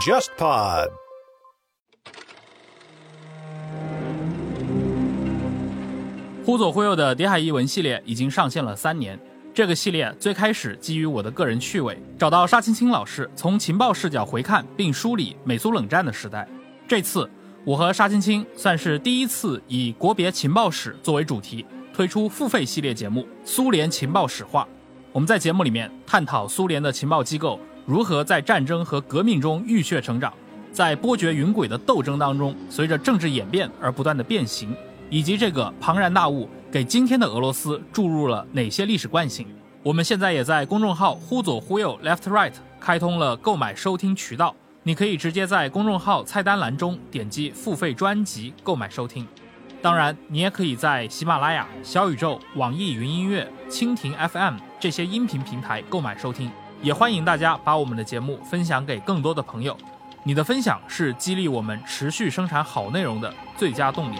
JustPod。忽左忽右的谍海译文系列已经上线了三年。这个系列最开始基于我的个人趣味，找到沙青青老师，从情报视角回看并梳理美苏冷战的时代。这次我和沙青青算是第一次以国别情报史作为主题，推出付费系列节目《苏联情报史话》。我们在节目里面探讨苏联的情报机构如何在战争和革命中浴血成长，在波谲云诡的斗争当中，随着政治演变而不断的变形。以及这个庞然大物给今天的俄罗斯注入了哪些历史惯性？我们现在也在公众号“忽左忽右 （Left Right）” 开通了购买收听渠道，你可以直接在公众号菜单栏中点击付费专辑购买收听。当然，你也可以在喜马拉雅、小宇宙、网易云音乐、蜻蜓 FM 这些音频平台购买收听。也欢迎大家把我们的节目分享给更多的朋友，你的分享是激励我们持续生产好内容的最佳动力。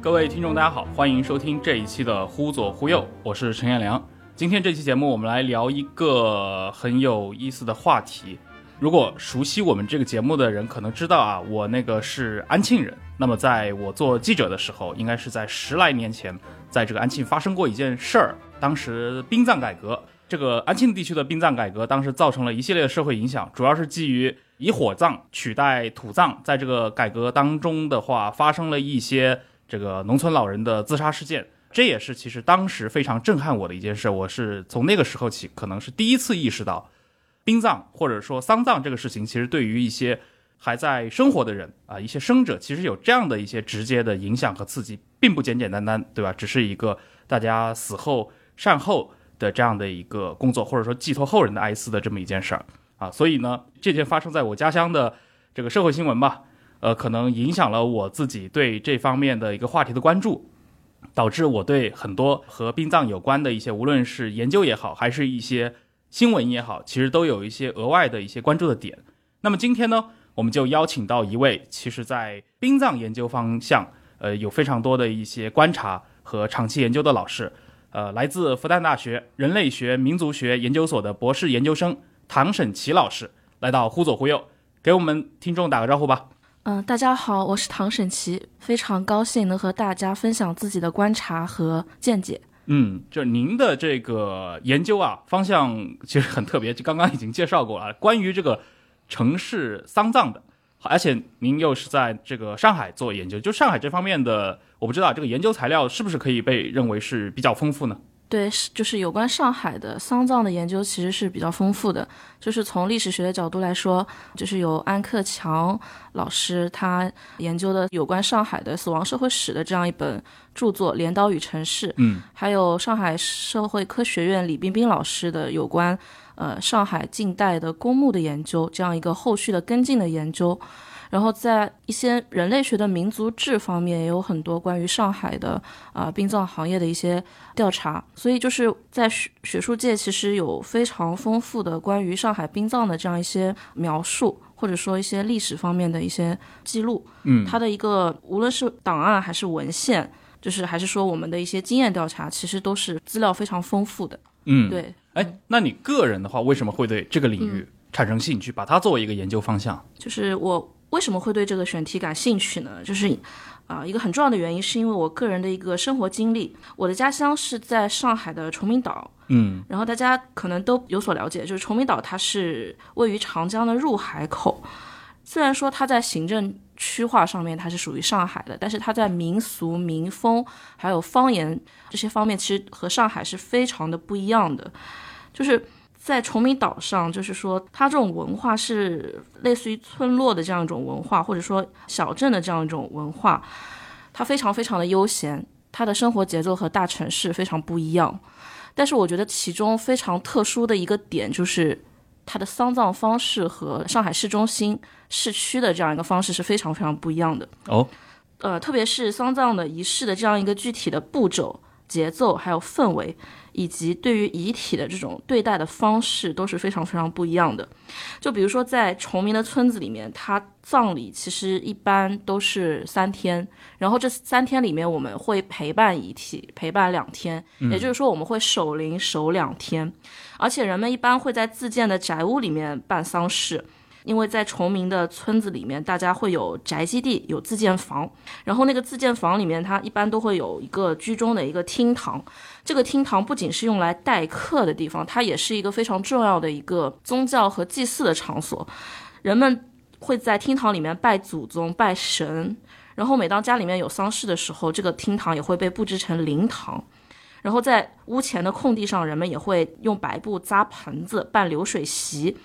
各位听众，大家好，欢迎收听这一期的《忽左忽右》，我是陈彦良。今天这期节目，我们来聊一个很有意思的话题。如果熟悉我们这个节目的人，可能知道啊，我那个是安庆人。那么，在我做记者的时候，应该是在十来年前，在这个安庆发生过一件事儿。当时殡葬改革，这个安庆地区的殡葬改革，当时造成了一系列的社会影响，主要是基于以火葬取代土葬。在这个改革当中的话，发生了一些。这个农村老人的自杀事件，这也是其实当时非常震撼我的一件事。我是从那个时候起，可能是第一次意识到，殡葬或者说丧葬这个事情，其实对于一些还在生活的人啊，一些生者，其实有这样的一些直接的影响和刺激，并不简简单单，对吧？只是一个大家死后善后的这样的一个工作，或者说寄托后人的哀思的这么一件事儿啊。所以呢，这件发生在我家乡的这个社会新闻吧。呃，可能影响了我自己对这方面的一个话题的关注，导致我对很多和殡葬有关的一些，无论是研究也好，还是一些 新闻也好，其实都有一些额外的一些关注的点。那么今天呢，我们就邀请到一位，其实在殡葬研究方向，呃，有非常多的一些观察和长期研究的老师，呃，来自复旦大学人类学民族学研究所的博士研究生唐沈奇老师，来到忽左忽右，给我们听众打个招呼吧。嗯，大家好，我是唐沈琪，非常高兴能和大家分享自己的观察和见解。嗯，就您的这个研究啊，方向其实很特别，就刚刚已经介绍过了，关于这个城市丧葬的，而且您又是在这个上海做研究，就上海这方面的，我不知道这个研究材料是不是可以被认为是比较丰富呢？对，是就是有关上海的丧葬的研究，其实是比较丰富的。就是从历史学的角度来说，就是有安克强老师他研究的有关上海的死亡社会史的这样一本著作《镰刀与城市》，嗯，还有上海社会科学院李冰冰老师的有关呃上海近代的公墓的研究，这样一个后续的跟进的研究。然后在一些人类学的民族志方面也有很多关于上海的啊殡葬行业的一些调查，所以就是在学学术界其实有非常丰富的关于上海殡葬的这样一些描述，或者说一些历史方面的一些记录。嗯，它的一个无论是档案还是文献，就是还是说我们的一些经验调查，其实都是资料非常丰富的。嗯，对。哎，那你个人的话，为什么会对这个领域产生兴趣，把它作为一个研究方向？就是我。为什么会对这个选题感兴趣呢？就是，啊，一个很重要的原因是因为我个人的一个生活经历。我的家乡是在上海的崇明岛，嗯，然后大家可能都有所了解，就是崇明岛它是位于长江的入海口。虽然说它在行政区划上面它是属于上海的，但是它在民俗民风还有方言这些方面，其实和上海是非常的不一样的，就是。在崇明岛上，就是说，它这种文化是类似于村落的这样一种文化，或者说小镇的这样一种文化，它非常非常的悠闲，它的生活节奏和大城市非常不一样。但是我觉得其中非常特殊的一个点就是，它的丧葬方式和上海市中心市区的这样一个方式是非常非常不一样的。哦，呃，特别是丧葬的仪式的这样一个具体的步骤、节奏还有氛围。以及对于遗体的这种对待的方式都是非常非常不一样的。就比如说在崇明的村子里面，他葬礼其实一般都是三天，然后这三天里面我们会陪伴遗体陪伴两天，也就是说我们会守灵守两天，而且人们一般会在自建的宅屋里面办丧事。因为在崇明的村子里面，大家会有宅基地，有自建房，然后那个自建房里面，它一般都会有一个居中的一个厅堂。这个厅堂不仅是用来待客的地方，它也是一个非常重要的一个宗教和祭祀的场所。人们会在厅堂里面拜祖宗、拜神，然后每当家里面有丧事的时候，这个厅堂也会被布置成灵堂。然后在屋前的空地上，人们也会用白布扎盆子、办流水席。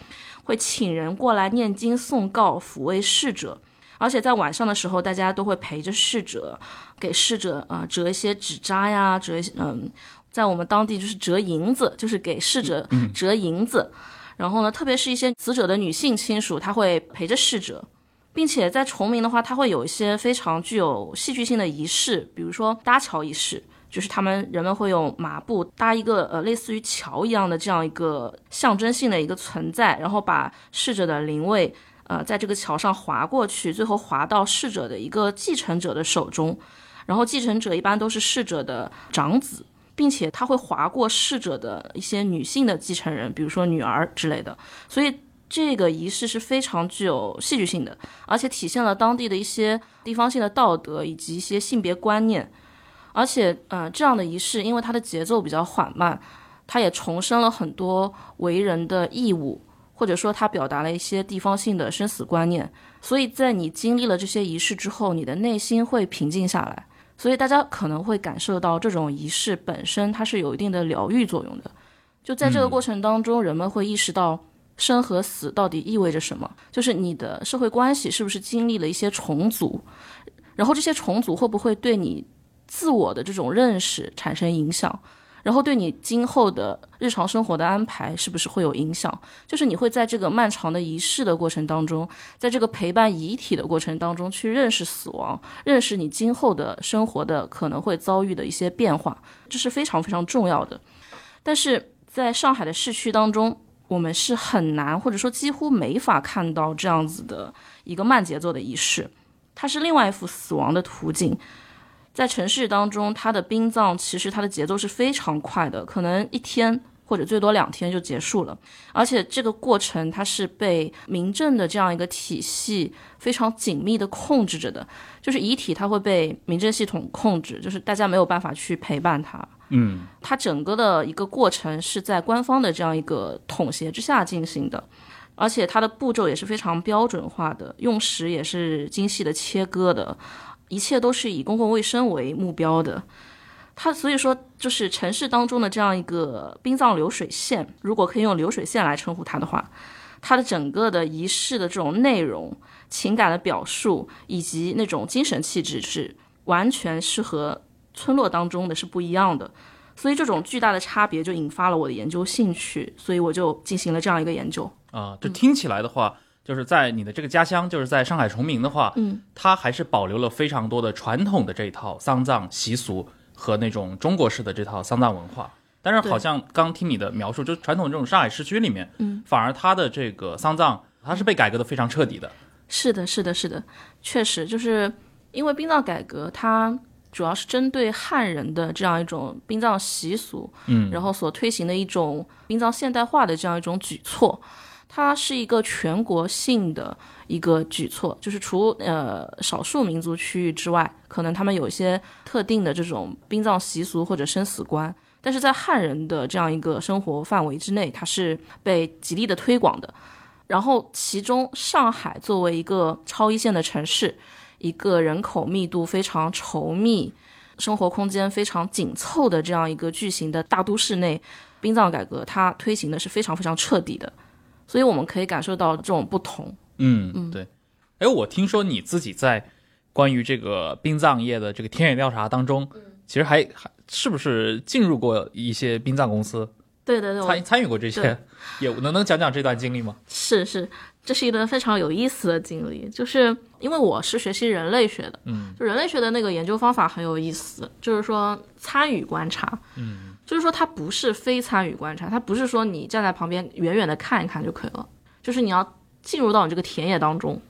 会请人过来念经诵告，抚慰逝者，而且在晚上的时候，大家都会陪着逝者，给逝者啊折一些纸扎呀，折一些嗯，在我们当地就是折银子，就是给逝者折银子。然后呢，特别是一些死者的女性亲属，她会陪着逝者，并且在崇明的话，他会有一些非常具有戏剧性的仪式，比如说搭桥仪式。就是他们人们会用麻布搭一个呃类似于桥一样的这样一个象征性的一个存在，然后把逝者的灵位呃在这个桥上划过去，最后划到逝者的一个继承者的手中，然后继承者一般都是逝者的长子，并且他会划过逝者的一些女性的继承人，比如说女儿之类的，所以这个仪式是非常具有戏剧性的，而且体现了当地的一些地方性的道德以及一些性别观念。而且，嗯，这样的仪式，因为它的节奏比较缓慢，它也重申了很多为人的义务，或者说它表达了一些地方性的生死观念。所以在你经历了这些仪式之后，你的内心会平静下来。所以大家可能会感受到这种仪式本身它是有一定的疗愈作用的。就在这个过程当中，人们会意识到生和死到底意味着什么，就是你的社会关系是不是经历了一些重组，然后这些重组会不会对你。自我的这种认识产生影响，然后对你今后的日常生活的安排是不是会有影响？就是你会在这个漫长的仪式的过程当中，在这个陪伴遗体的过程当中去认识死亡，认识你今后的生活的可能会遭遇的一些变化，这是非常非常重要的。但是在上海的市区当中，我们是很难或者说几乎没法看到这样子的一个慢节奏的仪式，它是另外一幅死亡的图景。在城市当中，它的殡葬其实它的节奏是非常快的，可能一天或者最多两天就结束了。而且这个过程它是被民政的这样一个体系非常紧密的控制着的，就是遗体它会被民政系统控制，就是大家没有办法去陪伴它。嗯，它整个的一个过程是在官方的这样一个统协之下进行的，而且它的步骤也是非常标准化的，用时也是精细的切割的。一切都是以公共卫生为目标的，它所以说就是城市当中的这样一个殡葬流水线，如果可以用流水线来称呼它的话，它的整个的仪式的这种内容、情感的表述以及那种精神气质是完全是和村落当中的是不一样的，所以这种巨大的差别就引发了我的研究兴趣，所以我就进行了这样一个研究啊，这听起来的话。就是在你的这个家乡，就是在上海崇明的话，嗯，它还是保留了非常多的传统的这一套丧葬习俗和那种中国式的这套丧葬文化。但是好像刚听你的描述，就传统这种上海市区里面，嗯，反而它的这个丧葬它是被改革的非常彻底的。是的，是的，是的，确实就是因为殡葬改革，它主要是针对汉人的这样一种殡葬习俗，嗯，然后所推行的一种殡葬现代化的这样一种举措。它是一个全国性的一个举措，就是除呃少数民族区域之外，可能他们有一些特定的这种殡葬习俗或者生死观，但是在汉人的这样一个生活范围之内，它是被极力的推广的。然后，其中上海作为一个超一线的城市，一个人口密度非常稠密、生活空间非常紧凑的这样一个巨型的大都市内，殡葬改革它推行的是非常非常彻底的。所以我们可以感受到这种不同。嗯嗯，对。哎，我听说你自己在关于这个殡葬业的这个田野调查当中，其实还还是不是进入过一些殡葬公司？对对对，参参与过这些对 业务，能能讲讲这段经历吗？是是，这是一段非常有意思的经历，就是因为我是学习人类学的，嗯，就人类学的那个研究方法很有意思，就是说参与观察，嗯，就是说它不是非参与观察，它不是说你站在旁边远远的看一看就可以了，就是你要进入到你这个田野当中，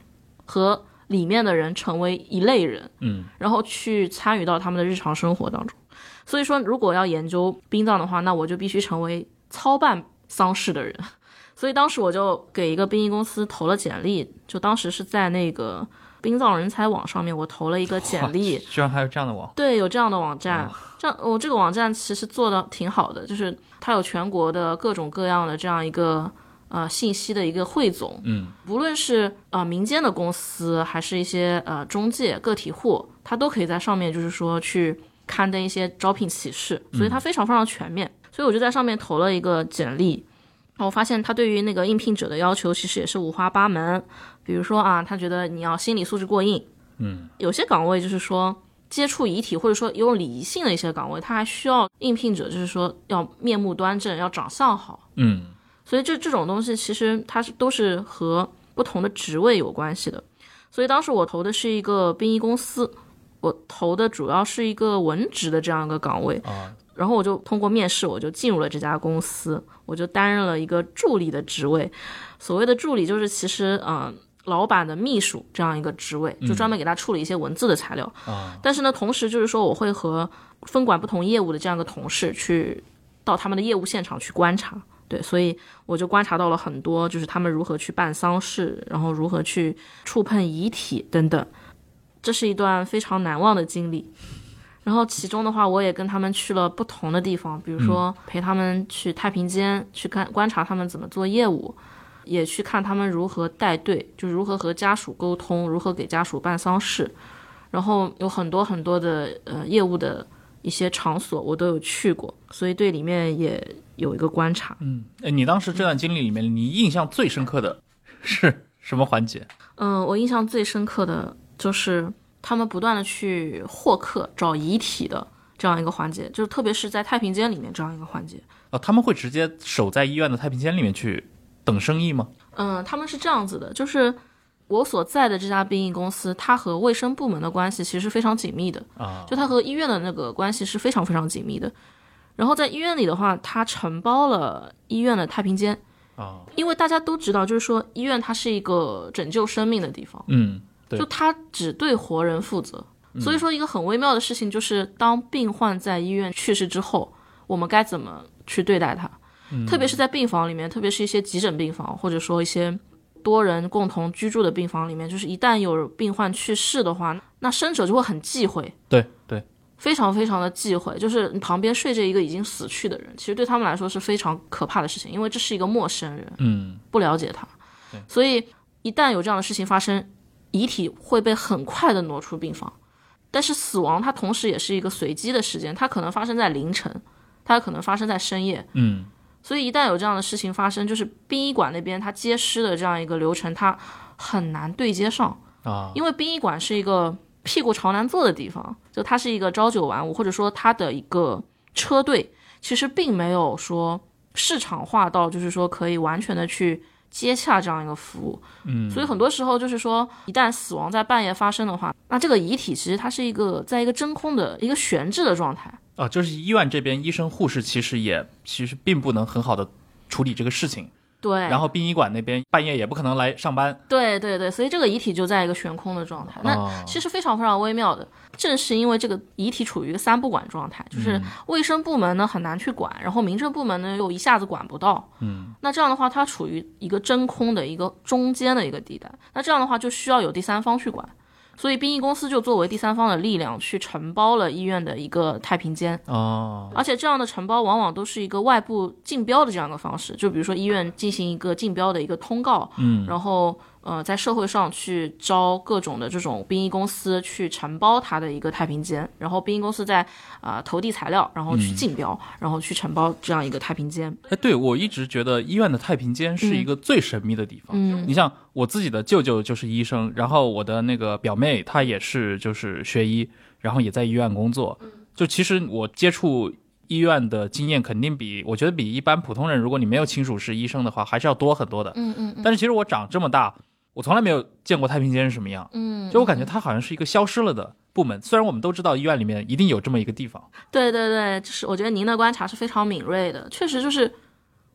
和里面的人成为一类人，嗯，然后去参与到他们的日常生活当中。所以说，如果要研究殡葬的话，那我就必须成为操办丧事的人。所以当时我就给一个殡仪公司投了简历，就当时是在那个殡葬人才网上面，我投了一个简历。居然还有这样的网，对，有这样的网站，这样我这个网站其实做的挺好的，就是它有全国的各种各样的这样一个呃信息的一个汇总，嗯，不论是呃民间的公司，还是一些呃中介个体户，它都可以在上面就是说去刊登一些招聘启事，所以它非常非常全面。所以我就在上面投了一个简历，我发现他对于那个应聘者的要求其实也是五花八门，比如说啊，他觉得你要心理素质过硬，嗯，有些岗位就是说。接触遗体或者说有礼仪性的一些岗位，他还需要应聘者，就是说要面目端正，要长相好，嗯，所以这这种东西其实它是都是和不同的职位有关系的。所以当时我投的是一个殡仪公司，我投的主要是一个文职的这样一个岗位，啊，然后我就通过面试，我就进入了这家公司，我就担任了一个助理的职位。所谓的助理就是其实嗯、呃老板的秘书这样一个职位，就专门给他处理一些文字的材料。啊，但是呢，同时就是说我会和分管不同业务的这样一个同事去到他们的业务现场去观察。对，所以我就观察到了很多，就是他们如何去办丧事，然后如何去触碰遗体等等，这是一段非常难忘的经历。然后其中的话，我也跟他们去了不同的地方，比如说陪他们去太平间去看观察他们怎么做业务，也去看他们如何带队，就如何和家属沟通，如何给家属办丧事。然后有很多很多的呃业务的一些场所我都有去过，所以对里面也有一个观察。嗯哎，你当时这段经历里面，你印象最深刻的是什么环节？嗯、我印象最深刻的就是他们不断的去获客找遗体的这样一个环节，就是特别是在太平间里面这样一个环节。哦，他们会直接守在医院的太平间里面去等生意吗？嗯，他们是这样子的，就是我所在的这家殡仪公司，它和卫生部门的关系其实是非常紧密的。啊，就它和医院的那个关系是非常非常紧密的。然后在医院里的话，它承包了医院的太平间，啊，因为大家都知道，就是说医院它是一个拯救生命的地方，嗯，对就他只对活人负责。所以说，一个很微妙的事情就是，当病患在医院去世之后，我们该怎么去对待他？特别是在病房里面，特别是一些急诊病房，或者说一些多人共同居住的病房里面，就是一旦有病患去世的话，那生者就会很忌讳，对对，非常非常的忌讳，就是你旁边睡着一个已经死去的人，其实对他们来说是非常可怕的事情，因为这是一个陌生人，嗯，不了解他，所以一旦有这样的事情发生，遗体会被很快的挪出病房。但是死亡它同时也是一个随机的时间，它可能发生在凌晨，它可能发生在深夜，嗯，所以一旦有这样的事情发生，就是殡仪馆那边它接尸的这样一个流程，它很难对接上。啊，因为殡仪馆是一个屁股朝南坐的地方，就它是一个朝九晚五，或者说它的一个车队，其实并没有说市场化到，就是说可以完全的去接洽这样一个服务。嗯，所以很多时候就是说，一旦死亡在半夜发生的话，那这个遗体其实它是一个在一个真空的一个悬置的状态。啊，就是医院这边医生护士其实也其实并不能很好的处理这个事情，对，然后殡仪馆那边半夜也不可能来上班，对对对，所以这个遗体就在一个悬空的状态。那哦其实非常非常微妙的，正是因为这个遗体处于一个三不管状态，就是卫生部门呢很难去管，然后民政部门呢又一下子管不到。嗯，那这样的话，它处于一个真空的一个中间的一个地带。那这样的话，就需要有第三方去管。所以殡仪公司就作为第三方的力量去承包了医院的一个太平间，哦，而且这样的承包往往都是一个外部竞标的这样一个方式，就比如说医院进行一个竞标的一个通告，嗯，然后呃在社会上去招各种的这种殡仪公司去承包它的一个太平间，然后殡仪公司在啊、呃投递材料，然后去竞标，然后去承包这样一个太平间。哎，对我一直觉得医院的太平间是一个最神秘的地方。嗯你像我自己的舅舅就是医生，然后我的那个表妹她也是就是学医，然后也在医院工作。就其实我接触医院的经验肯定比我觉得比一般普通人，如果你没有亲属是医生的话，还是要多很多的。嗯嗯嗯但是其实我长这么大，我从来没有见过太平间是什么样，嗯，就我感觉它好像是一个消失了的部门。虽然我们都知道医院里面一定有这么一个地方，对对对，就是我觉得您的观察是非常敏锐的，确实就是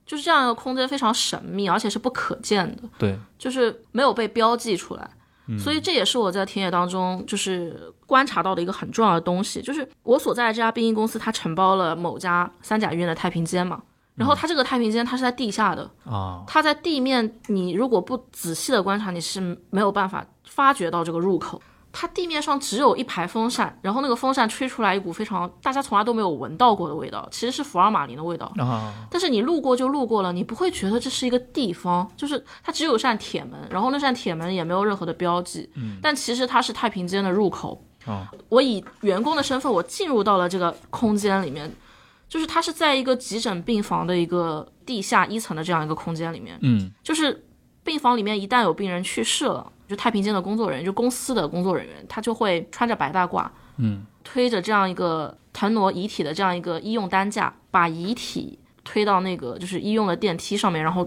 就是这样一个空间非常神秘，而且是不可见的，对，就是没有被标记出来。所以这也是我在田野当中就是观察到的一个很重要的东西，就是我所在的这家殡仪公司，它承包了某家三甲医院的太平间嘛。然后它这个太平间它是在地下的，啊，它在地面，你如果不仔细的观察，你是没有办法发掘到这个入口。它地面上只有一排风扇，然后那个风扇吹出来一股非常大家从来都没有闻到过的味道，其实是福尔马林的味道。啊，但是你路过就路过了，你不会觉得这是一个地方，就是它只有扇铁门，然后那扇铁门也没有任何的标记，嗯，但其实它是太平间的入口。哦，我以员工的身份，我进入到了这个空间里面，就是它是在一个急诊病房的一个地下一层的这样一个空间里面，嗯就是病房里面一旦有病人去世了，就太平间的工作人员，就公司的工作人员，他就会穿着白大褂，嗯，推着这样一个腾挪遗体的这样一个医用担架，把遗体推到那个就是医用的电梯上面，然后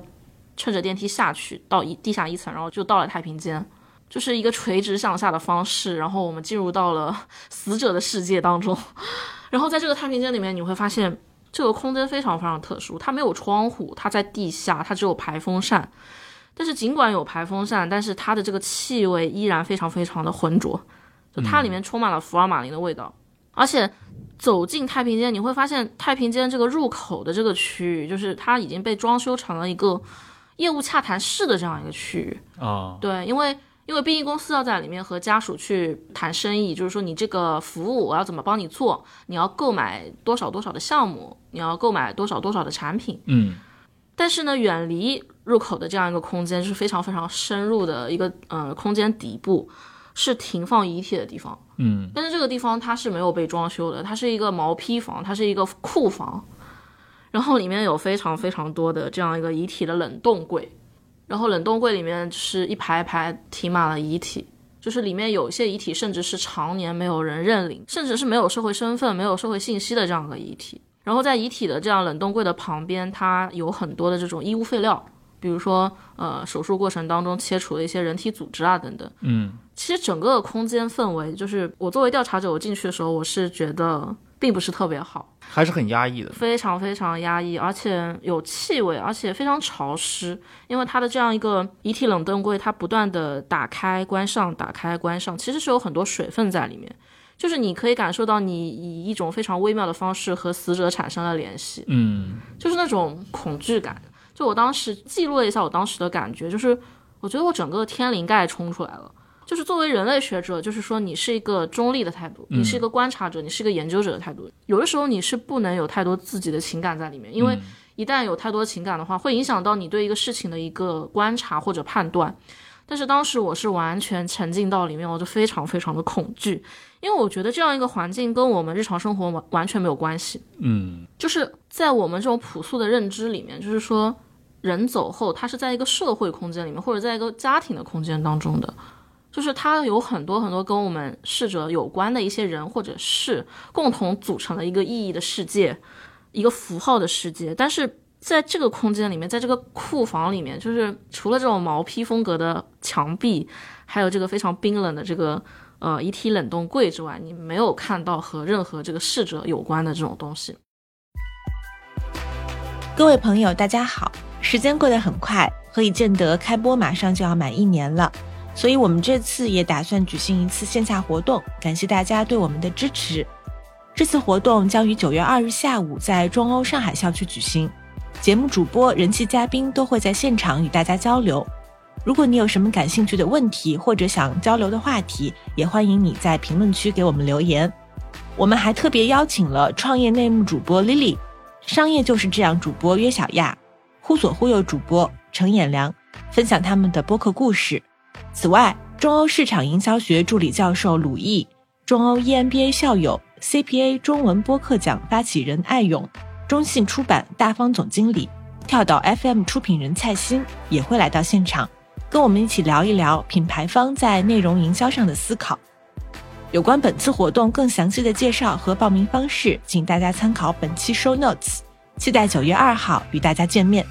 趁着电梯下去到一地下一层，然后就到了太平间。就是一个垂直向下的方式，然后我们进入到了死者的世界当中。然后在这个太平间里面，你会发现这个空间非常非常特殊，它没有窗户，它在地下，它只有排风扇。但是尽管有排风扇，但是它的这个气味依然非常非常的浑浊，就它里面充满了福尔马林的味道。而且走进太平间，你会发现太平间这个入口的这个区域，就是它已经被装修成了一个业务洽谈室的这样一个区域。啊，对，因为因为殡仪公司要在里面和家属去谈生意，就是说你这个服务我要怎么帮你做，你要购买多少多少的项目，你要购买多少多少的产品。嗯但是呢，远离入口的这样一个空间，是非常非常深入的一个呃空间底部，是停放遗体的地方。嗯但是这个地方它是没有被装修的，它是一个毛坯房，它是一个库房，然后里面有非常非常多的这样一个遗体的冷冻柜，然后冷冻柜里面是一排排停满了遗体，就是里面有一些遗体甚至是常年没有人认领，甚至是没有社会身份、没有社会信息的这样的遗体。然后在遗体的这样冷冻柜的旁边，它有很多的这种衣物废料，比如说呃手术过程当中切除的一些人体组织啊等等。嗯其实整个空间氛围，就是我作为调查者，我进去的时候，我是觉得并不是特别好，还是很压抑的。非常非常压抑，而且有气味，而且非常潮湿。因为它的这样一个遗体冷冻柜，它不断的打开关上，打开关上，其实是有很多水分在里面。就是你可以感受到你以一种非常微妙的方式和死者产生了联系，嗯就是那种恐惧感。就我当时记录了一下我当时的感觉，就是我觉得我整个天灵盖冲出来了。就是作为人类学者，就是说你是一个中立的态度，你是一个观察者，你是一个研究者的态度。有的时候你是不能有太多自己的情感在里面，因为一旦有太多情感的话，会影响到你对一个事情的一个观察或者判断。但是当时我是完全沉浸到里面，我就非常非常的恐惧，因为我觉得这样一个环境跟我们日常生活完完全没有关系。嗯就是在我们这种朴素的认知里面，就是说人走后，他是在一个社会空间里面，或者在一个家庭的空间当中的，就是他有很多很多跟我们逝者有关的一些人或者事，共同组成了一个意义的世界，一个符号的世界。但是在这个空间里面，在这个库房里面，就是除了这种毛坯风格的墙壁，还有这个非常冰冷的这个。呃，遗体冷冻柜之外，你没有看到和任何这个逝者有关的这种东西。各位朋友，大家好！时间过得很快，何以见得开播马上就要满一年了，所以我们这次也打算举行一次线下活动，感谢大家对我们的支持。这次活动将于九月二日下午在中欧上海校区举行，节目主播、人气嘉宾都会在现场与大家交流。如果你有什么感兴趣的问题或者想交流的话题，也欢迎你在评论区给我们留言。我们还特别邀请了创业内幕主播 Lily。商业就是这样，主播约小亚，忽左忽右主播程衍良分享他们的播客故事。此外，中欧市场营销学助理教授鲁毅，中欧 EMBA 校友 CPA 中文播客奖发起人艾勇，中信出版大方总经理、跳岛 FM 出品人蔡鑫也会来到现场，跟我们一起聊一聊品牌方在内容营销上的思考。有关本次活动更详细的介绍和报名方式，请大家参考本期 show notes。期待九月二号与大家见面。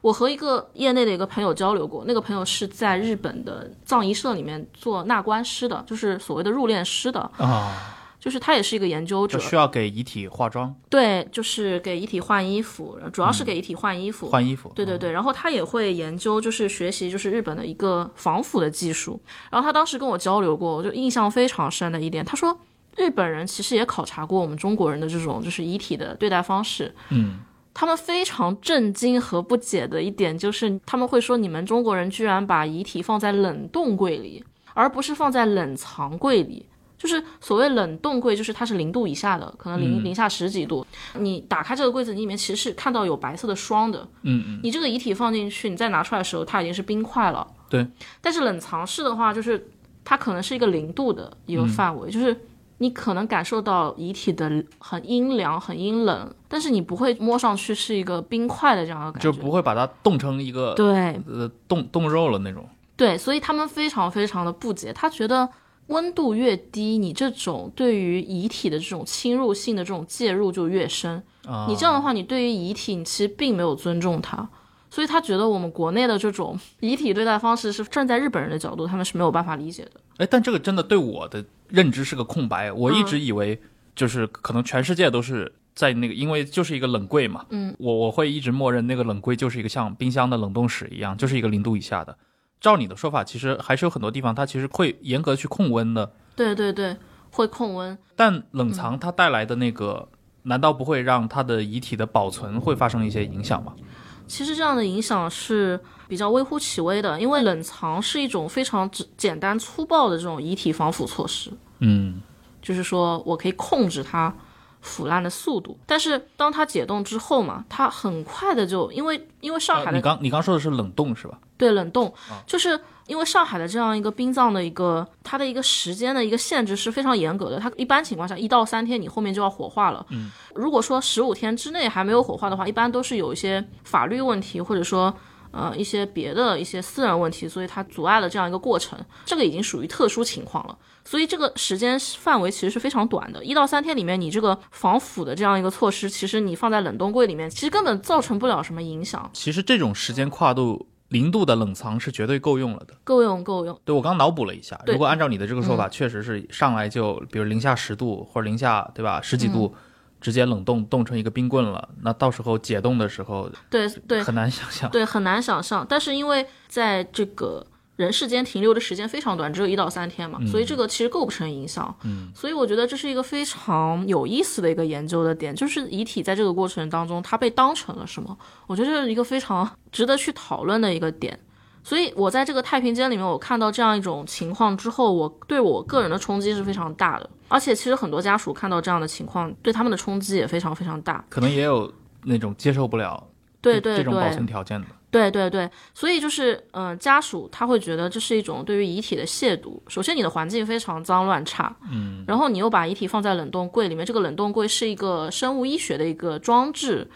我和一个业内的一个朋友交流过，那个朋友是在日本的葬仪社里面做纳棺师的，就是所谓的入殓师的，啊，就是他也是一个研究者就，需要给遗体化妆、对，就是给遗体换衣服，主要是给遗体换衣服，换衣服。对对对，然后他也会研究，就是学习就是日本的一个防腐的技术。然后他当时跟我交流过，我就印象非常深的一点，他说日本人其实也考察过我们中国人的这种就是遗体的对待方式。嗯，他们非常震惊和不解的一点就是，他们会说你们中国人居然把遗体放在冷冻柜里，而不是放在冷藏柜里。就是所谓冷冻柜，就是它是零度以下的，可能零、嗯零下十几度。你打开这个柜子，你里面其实是看到有白色的霜的。嗯嗯，你这个遗体放进去，你再拿出来的时候，它已经是冰块了。对。但是冷藏室的话，就是它可能是一个零度的一个范围，就是你可能感受到遗体的很阴凉、很阴冷，但是你不会摸上去是一个冰块的这样的感觉。就不会把它冻成一个对呃冻冻肉了那种。对，所以他们非常非常的不解，他觉得温度越低，你这种对于遗体的这种侵入性的这种介入就越深。啊，你这样的话，你对于遗体你其实并没有尊重它，所以他觉得我们国内的这种遗体对待方式是站在日本人的角度，他们是没有办法理解的。哎，但这个真的对我的认知是个空白。我一直以为就是可能全世界都是在那个，因为就是一个冷柜嘛，嗯，我我会一直默认那个冷柜就是一个像冰箱的冷冻室一样，就是一个零度以下的。照你的说法，其实还是有很多地方它其实会严格去控温的，对对对，会控温。但冷藏它带来的那个，难道不会让它的遗体的保存会发生一些影响吗？其实这样的影响是比较微乎其微的，因为冷藏是一种非常简单粗暴的这种遗体防腐措施。嗯，就是说我可以控制它腐烂的速度，但是当它解冻之后嘛，它很快的就因为因为上海的、呃你刚你刚说的是冷冻是吧？对冷冻，就是因为上海的这样一个殡葬的一个它的一个时间的一个限制是非常严格的，它一般情况下一到三天你后面就要火化了。嗯，如果说十五天之内还没有火化的话，一般都是有一些法律问题或者说。呃，一些别的一些私人问题，所以它阻碍了这样一个过程，这个已经属于特殊情况了。所以这个时间范围其实是非常短的，一到三天里面，你这个防腐的这样一个措施，其实你放在冷冻柜里面，其实根本造成不了什么影响，其实这种时间跨度，零度的冷藏是绝对够用了的。够用够用。对我刚脑补了一下，如果按照你的这个说法，确实是上来就比如零下十度或者零下对吧十几度，直接冷冻冻成一个冰棍了，那到时候解冻的时候对对很难想象。对，很难想象。但是因为在这个人世间停留的时间非常短，只有一到三天嘛，所以这个其实构不成影响。嗯，所以我觉得这是一个非常有意思的一个研究的点，就是遗体在这个过程当中，它被当成了什么？我觉得这是一个非常 值得去讨论的一个点。所以我在这个太平间里面，我看到这样一种情况之后，我对我个人的冲击是非常大的。而且其实很多家属看到这样的情况，对他们的冲击也非常非常大。可能也有那种接受不了对对这种保，存条件的。对对对，所以就是，嗯、家属他会觉得这是一种对于遗体的亵渎。首先，你的环境非常脏乱差，嗯，然后你又把遗体放在冷冻柜里面，这个冷冻柜是一个生物医学的一个装置，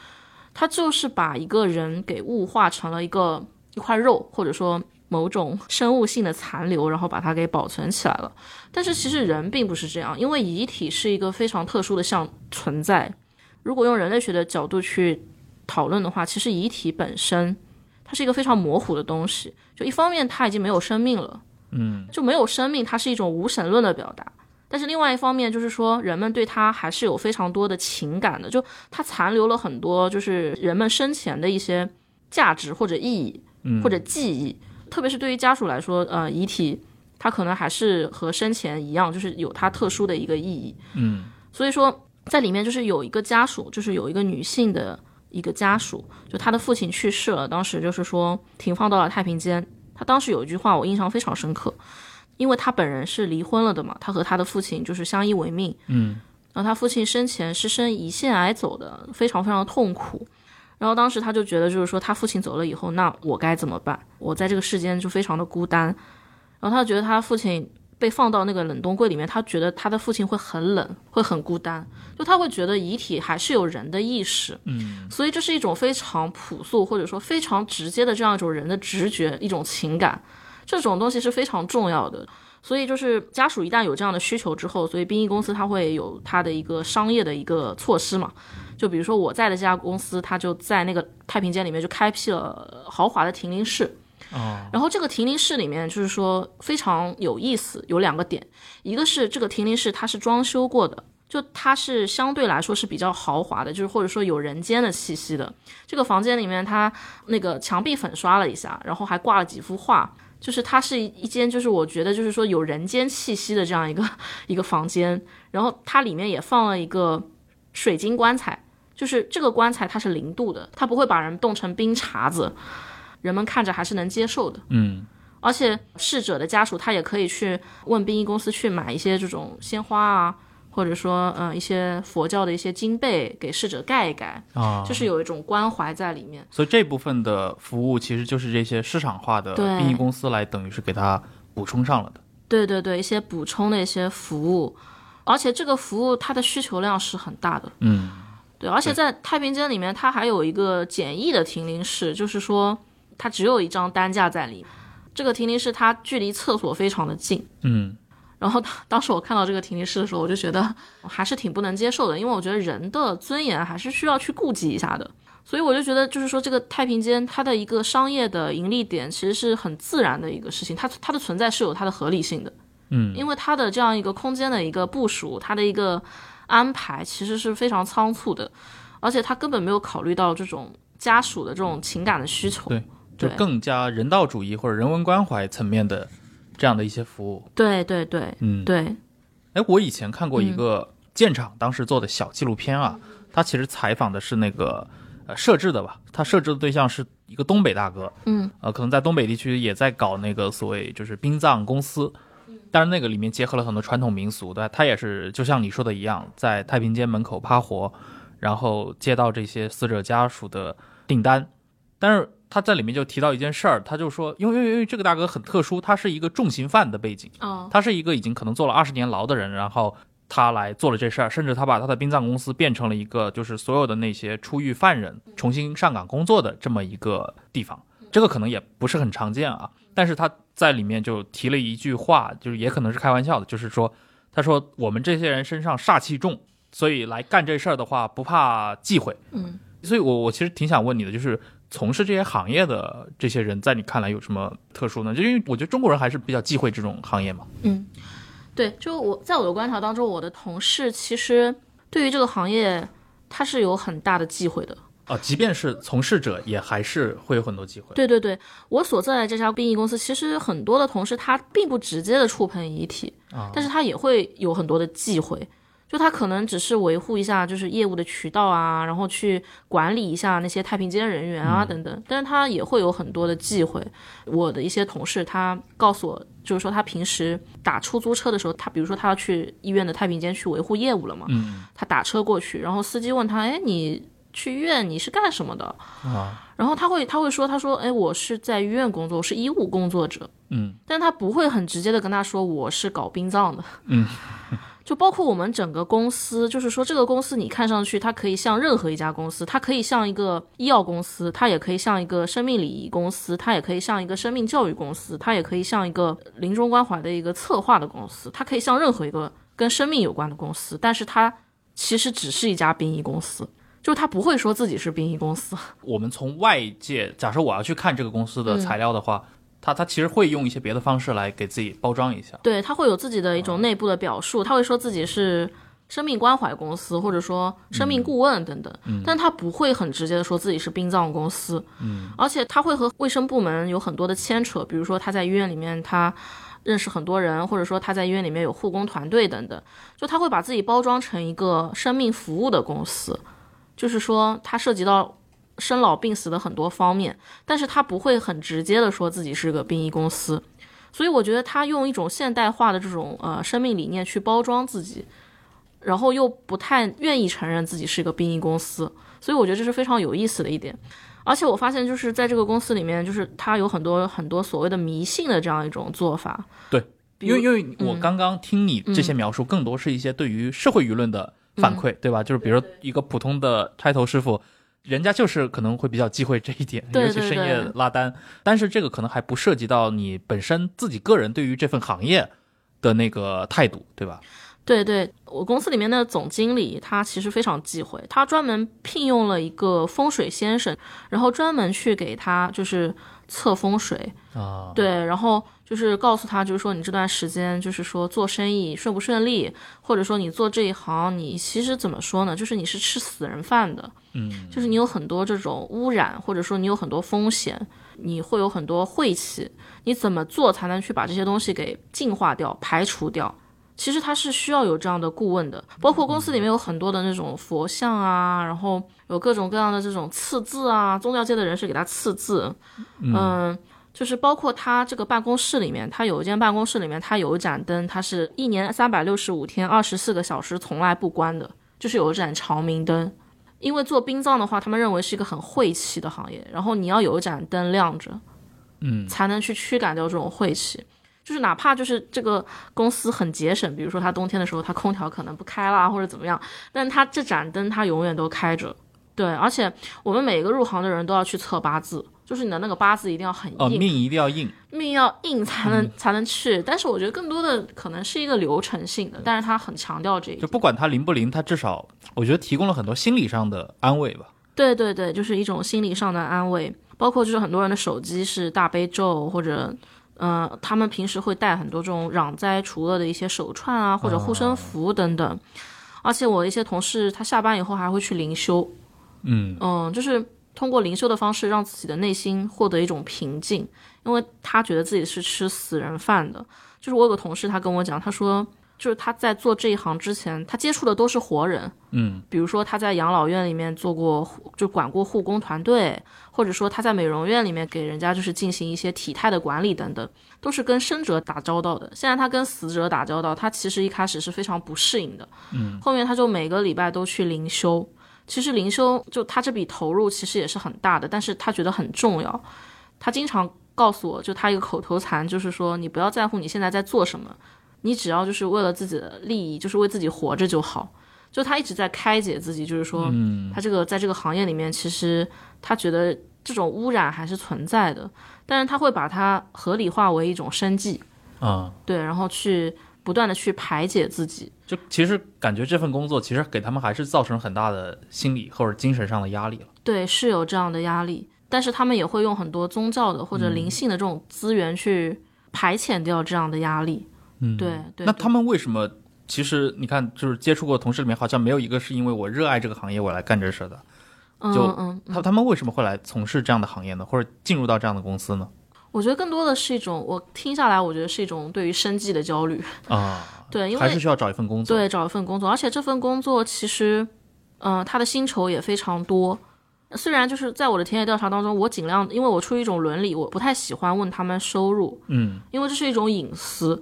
它就是把一个人给物化成了一个一块肉，或者说某种生物性的残留，然后把它给保存起来了。但是其实人并不是这样，因为遗体是一个非常特殊的像存在。如果用人类学的角度去讨论的话，其实遗体本身它是一个非常模糊的东西。就一方面，它已经没有生命了，嗯，就没有生命，它是一种无神论的表达。但是另外一方面，就是说人们对它还是有非常多的情感的，就它残留了很多，就是人们生前的一些价值或者意义，或者记忆。特别是对于家属来说，呃，遗体它可能还是和生前一样，就是有它特殊的一个意义。嗯，所以说在里面就是有一个家属，就是有一个女性的一个家属，就他的父亲去世了，当时就是说停放到了太平间。他当时有一句话我印象非常深刻，因为他本人是离婚了的嘛，他和他的父亲就是相依为命。嗯，然后他父亲生前是生胰腺癌走的，非常非常痛苦。然后当时他就觉得，就是说他父亲走了以后，那我该怎么办？我在这个世间就非常的孤单。然后他觉得他父亲被放到那个冷冻柜里面，他觉得他的父亲会很冷，会很孤单。就他会觉得遗体还是有人的意识，嗯，所以这是一种非常朴素或者说非常直接的这样一种人的直觉，一种情感。这种东西是非常重要的。所以就是家属一旦有这样的需求之后，所以殡仪公司它会有它的一个商业的一个措施嘛。就比如说我在的这家公司，它就在那个太平间里面就开辟了豪华的停灵室。然后这个停灵室里面就是说非常有意思，有两个点，一个是这个停灵室它是装修过的，就它是相对来说是比较豪华的，就是或者说有人间的气息的。这个房间里面它那个墙壁粉刷了一下，然后还挂了几幅画，就是它是一间就是我觉得就是说有人间气息的这样一个 一个房间，然后它里面也放了一个水晶棺材，就是这个棺材它是零度的，它不会把人冻成冰碴子。人们看着还是能接受的，嗯，而且逝者的家属他也可以去问殡仪公司去买一些这种鲜花啊，或者说嗯、呃一些佛教的一些金被给逝者盖一盖，啊，就是有一种关怀在里面。所以这部分的服务其实就是这些市场化的殡仪公司来等于是给他补充上了的。对对对，一些补充的一些服务，而且这个服务它的需求量是很大的。嗯，对，而且在太平间里面，它还有一个简易的停灵室，就是说它只有一张担架在里面。这个停灵室它距离厕所非常的近，嗯，然后当当时我看到这个停灵室的时候，我就觉得还是挺不能接受的，因为我觉得人的尊严还是需要去顾及一下的。所以我就觉得，就是说这个太平间它的一个商业的盈利点，其实是很自然的一个事情，它它的存在是有它的合理性的。嗯，因为它的这样一个空间的一个部署，它的一个安排其实是非常仓促的，而且它根本没有考虑到这种家属的这种情感的需求。对就更加人道主义或者人文关怀层面的这样的一些服务。对对对嗯，对，哎，我以前看过一个建厂当时做的小纪录片啊，他其实采访的是那个呃设置的吧，他设置的对象是一个东北大哥，嗯，呃，可能在东北地区也在搞那个所谓就是殡葬公司，但是那个里面结合了很多传统民俗，对吧？他也是就像你说的一样，在太平间门口趴活，然后接到这些死者家属的订单，但是他在里面就提到一件事儿，他就说，因为因为因为这个大哥很特殊，他是一个重刑犯的背景。哦，他是一个已经可能坐了二十年牢的人，然后他来做了这事儿，甚至他把他的殡葬公司变成了一个就是所有的那些出狱犯人重新上岗工作的这么一个地方。这个可能也不是很常见啊，但是他在里面就提了一句话，就是也可能是开玩笑的，就是说，他说我们这些人身上煞气重，所以来干这事儿的话不怕忌讳。嗯，所以我我其实挺想问你的，就是从事这些行业的这些人，在你看来有什么特殊呢？就因为我觉得中国人还是比较忌讳这种行业嘛。嗯，对，就我在我的观察当中，我的同事其实对于这个行业，他是有很大的忌讳的。啊，即便是从事者，也还是会有很多机会。对对对，我所在的这家殡仪公司，其实很多的同事他并不直接的触碰遗体，啊但是他也会有很多的忌讳。就他可能只是维护一下就是业务的渠道啊，然后去管理一下那些太平间人员啊等等，但是他也会有很多的忌讳。我的一些同事他告诉我，就是说他平时打出租车的时候，他比如说他要去医院的太平间去维护业务了嘛，嗯他打车过去，然后司机问他，哎，你去医院你是干什么的？啊然后他会他会说，他说，哎，我是在医院工作，我是医务工作者，嗯但他不会很直接的跟他说我是搞殡葬的，嗯，就包括我们整个公司，就是说这个公司你看上去它可以像任何一家公司，它可以像一个医药公司，它也可以像一个生命礼仪公司，它也可以像一个生命教育公司，它也可以像一个临终关怀的一个策划的公司，它可以像任何一个跟生命有关的公司，但是它其实只是一家殡仪公司，就是它不会说自己是殡仪公司。我们从外界，假设我要去看这个公司的材料的话，他他其实会用一些别的方式来给自己包装一下。对，他会有自己的一种内部的表述，他会说自己是生命关怀公司，或者说生命顾问等等，但他不会很直接的说自己是殡葬公司，嗯，而且他会和卫生部门有很多的牵扯，比如说他在医院里面他。认识很多人，或者说他在医院里面有护工团队等等，就他会把自己包装成一个生命服务的公司，就是说他涉及到生老病死的很多方面，但是他不会很直接的说自己是个殡仪公司，所以我觉得他用一种现代化的这种呃生命理念去包装自己，然后又不太愿意承认自己是一个殡仪公司，所以我觉得这是非常有意思的一点。而且我发现，就是在这个公司里面，就是他有很多很多所谓的迷信的这样一种做法。对，因为因为我刚刚听你这些描述，更多是一些对于社会舆论的反馈，对吧？就是比如一个普通的拆头师傅。人家就是可能会比较忌讳这一点，对尤其深夜对拉单。但是这个可能还不涉及到你本身自己个人对于这份行业的那个态度，对吧？对对，我公司里面的总经理他其实非常忌讳，他专门聘用了一个风水先生，然后专门去给他就是测风水，啊，对，然后就是告诉他，就是说你这段时间就是说做生意顺不顺利，或者说你做这一行，你其实怎么说呢？就是你是吃死人饭的，嗯，就是你有很多这种污染，或者说你有很多风险，你会有很多晦气，你怎么做才能去把这些东西给净化掉、排除掉？其实他是需要有这样的顾问的，包括公司里面有很多的那种佛像啊，然后有各种各样的这种刺字啊，宗教界的人士给他刺字，嗯，就是包括他这个办公室里面，他有一间办公室里面，他有一盏灯，它是一年三百六十五天二十四个小时从来不关的，就是有一盏长明灯。因为做殡葬的话，他们认为是一个很晦气的行业，然后你要有一盏灯亮着，嗯，才能去驱赶掉这种晦气。就是哪怕就是这个公司很节省，比如说他冬天的时候他空调可能不开啦，或者怎么样，但他这盏灯他永远都开着。对，而且我们每个入行的人都要去测八字，就是你的那个八字一定要很硬，哦，命一定要硬，命要硬才能、才能去。但是我觉得更多的可能是一个流程性的，但是他很强调这一点。就不管他灵不灵，他至少我觉得提供了很多心理上的安慰吧。对对对，就是一种心理上的安慰，包括就是很多人的手机是大悲咒或者。呃，他们平时会带很多这种攘灾除恶的一些手串啊，或者护身符等等。而且我的一些同事，他下班以后还会去灵修，嗯嗯，就是通过灵修的方式，让自己的内心获得一种平静，因为他觉得自己是吃死人饭的。就是我有个同事，他跟我讲，他说，就是他在做这一行之前，他接触的都是活人，嗯比如说他在养老院里面做过，就管过护工团队，或者说他在美容院里面给人家就是进行一些体态的管理等等，都是跟生者打交道的。现在他跟死者打交道，他其实一开始是非常不适应的，嗯，后面他就每个礼拜都去灵修。其实灵修就他这笔投入其实也是很大的，但是他觉得很重要。他经常告诉我就他一个口头禅，就是说你不要在乎你现在在做什么，你只要就是为了自己的利益，就是为自己活着就好。就他一直在开解自己，就是说，他这个在这个行业里面，其实他觉得这种污染还是存在的，但是他会把它合理化为一种生计，啊，对，然后去不断的去排解自己。就其实感觉这份工作其实给他们还是造成很大的心理或者精神上的压力了。对，是有这样的压力，但是他们也会用很多宗教的或者灵性的这种资源去排遣掉这样的压力。嗯，对对，那他们为什么？其实你看，就是接触过同事里面，好像没有一个是因为我热爱这个行业我来干这事的。就嗯嗯，他他们为什么会来从事这样的行业呢？或者进入到这样的公司呢？我觉得更多的是一种，我听下来，我觉得是一种对于生计的焦虑。啊，对，因为还是需要找一份工作。对找一份工作，而且这份工作其实，呃，他的薪酬也非常多。虽然就是在我的田野调查当中，我尽量，因为我出于一种伦理，我不太喜欢问他们收入，嗯因为这是一种隐私。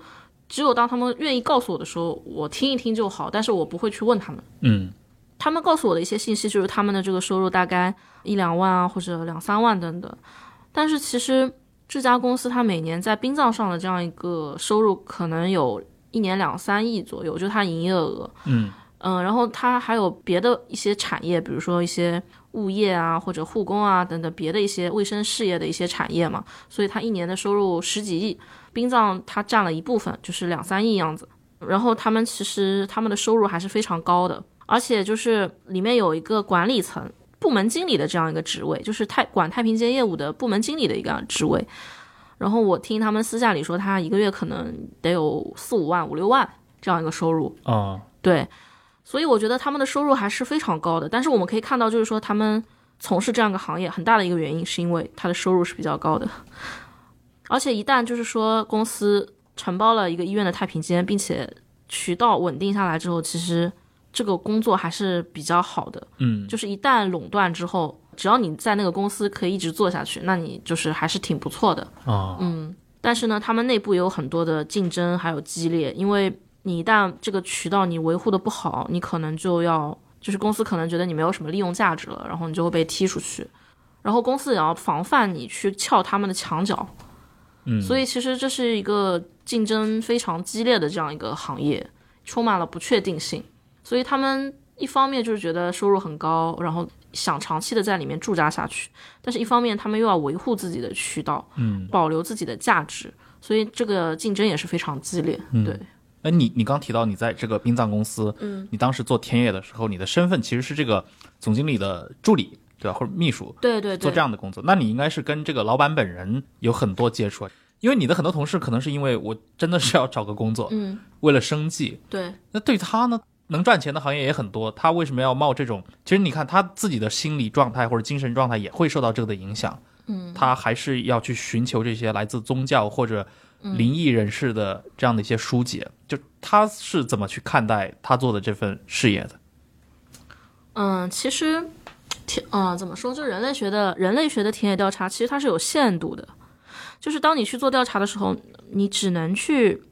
只有当他们愿意告诉我的时候，我听一听就好，但是我不会去问他们。嗯他们告诉我的一些信息就是他们的这个收入大概一两万啊，或者两三万等等。但是其实这家公司它每年在殡葬上的这样一个收入，可能有一年两三亿左右，就是它营业额。嗯嗯，然后它还有别的一些产业，比如说一些物业啊，或者护工啊等等别的一些卫生事业的一些产业嘛，所以它一年的收入十几亿，殡葬它占了一部分，就是两三亿样子。然后他们其实他们的收入还是非常高的，而且就是里面有一个管理层部门经理的这样一个职位，就是太管太平间业务的部门经理的一个职位。然后我听他们私下里说，他一个月可能得有四五万、五六万这样一个收入。啊对，所以我觉得他们的收入还是非常高的。但是我们可以看到，就是说他们从事这样一个行业，很大的一个原因是因为他的收入是比较高的。而且一旦就是说公司承包了一个医院的太平间，并且渠道稳定下来之后，其实这个工作还是比较好的。嗯就是一旦垄断之后，只要你在那个公司可以一直做下去，那你就是还是挺不错的。啊嗯，但是呢，他们内部也有很多的竞争，还有激烈，因为你一旦这个渠道你维护的不好，你可能就要，就是公司可能觉得你没有什么利用价值了，然后你就会被踢出去，然后公司也要防范你去撬他们的墙角，嗯，所以其实这是一个竞争非常激烈的这样一个行业，充满了不确定性，所以他们一方面就是觉得收入很高，然后想长期的在里面驻扎下去，但是一方面他们又要维护自己的渠道，嗯。保留自己的价值，所以这个竞争也是非常激烈。嗯对，哎，你你刚提到你在这个殡葬公司，嗯，你当时做田野的时候，你的身份其实是这个总经理的助理，对吧？或者秘书，对对做，这样的工作，那你应该是跟这个老板本人有很多接触，因为你的很多同事可能是因为我真的是要找个工作，嗯，为了生计，对，那对他呢，能赚钱的行业也很多，他为什么要冒这种？其实你看他自己的心理状态或者精神状态也会受到这个的影响，嗯，他还是要去寻求这些来自宗教或者灵异人士的这样的一些疏解。就他是怎么去看待他做的这份事业的？嗯，其实田，嗯，怎么说？就人类学的人类学的田野调查，其实它是有限度的。就是当你去做调查的时候，你只能去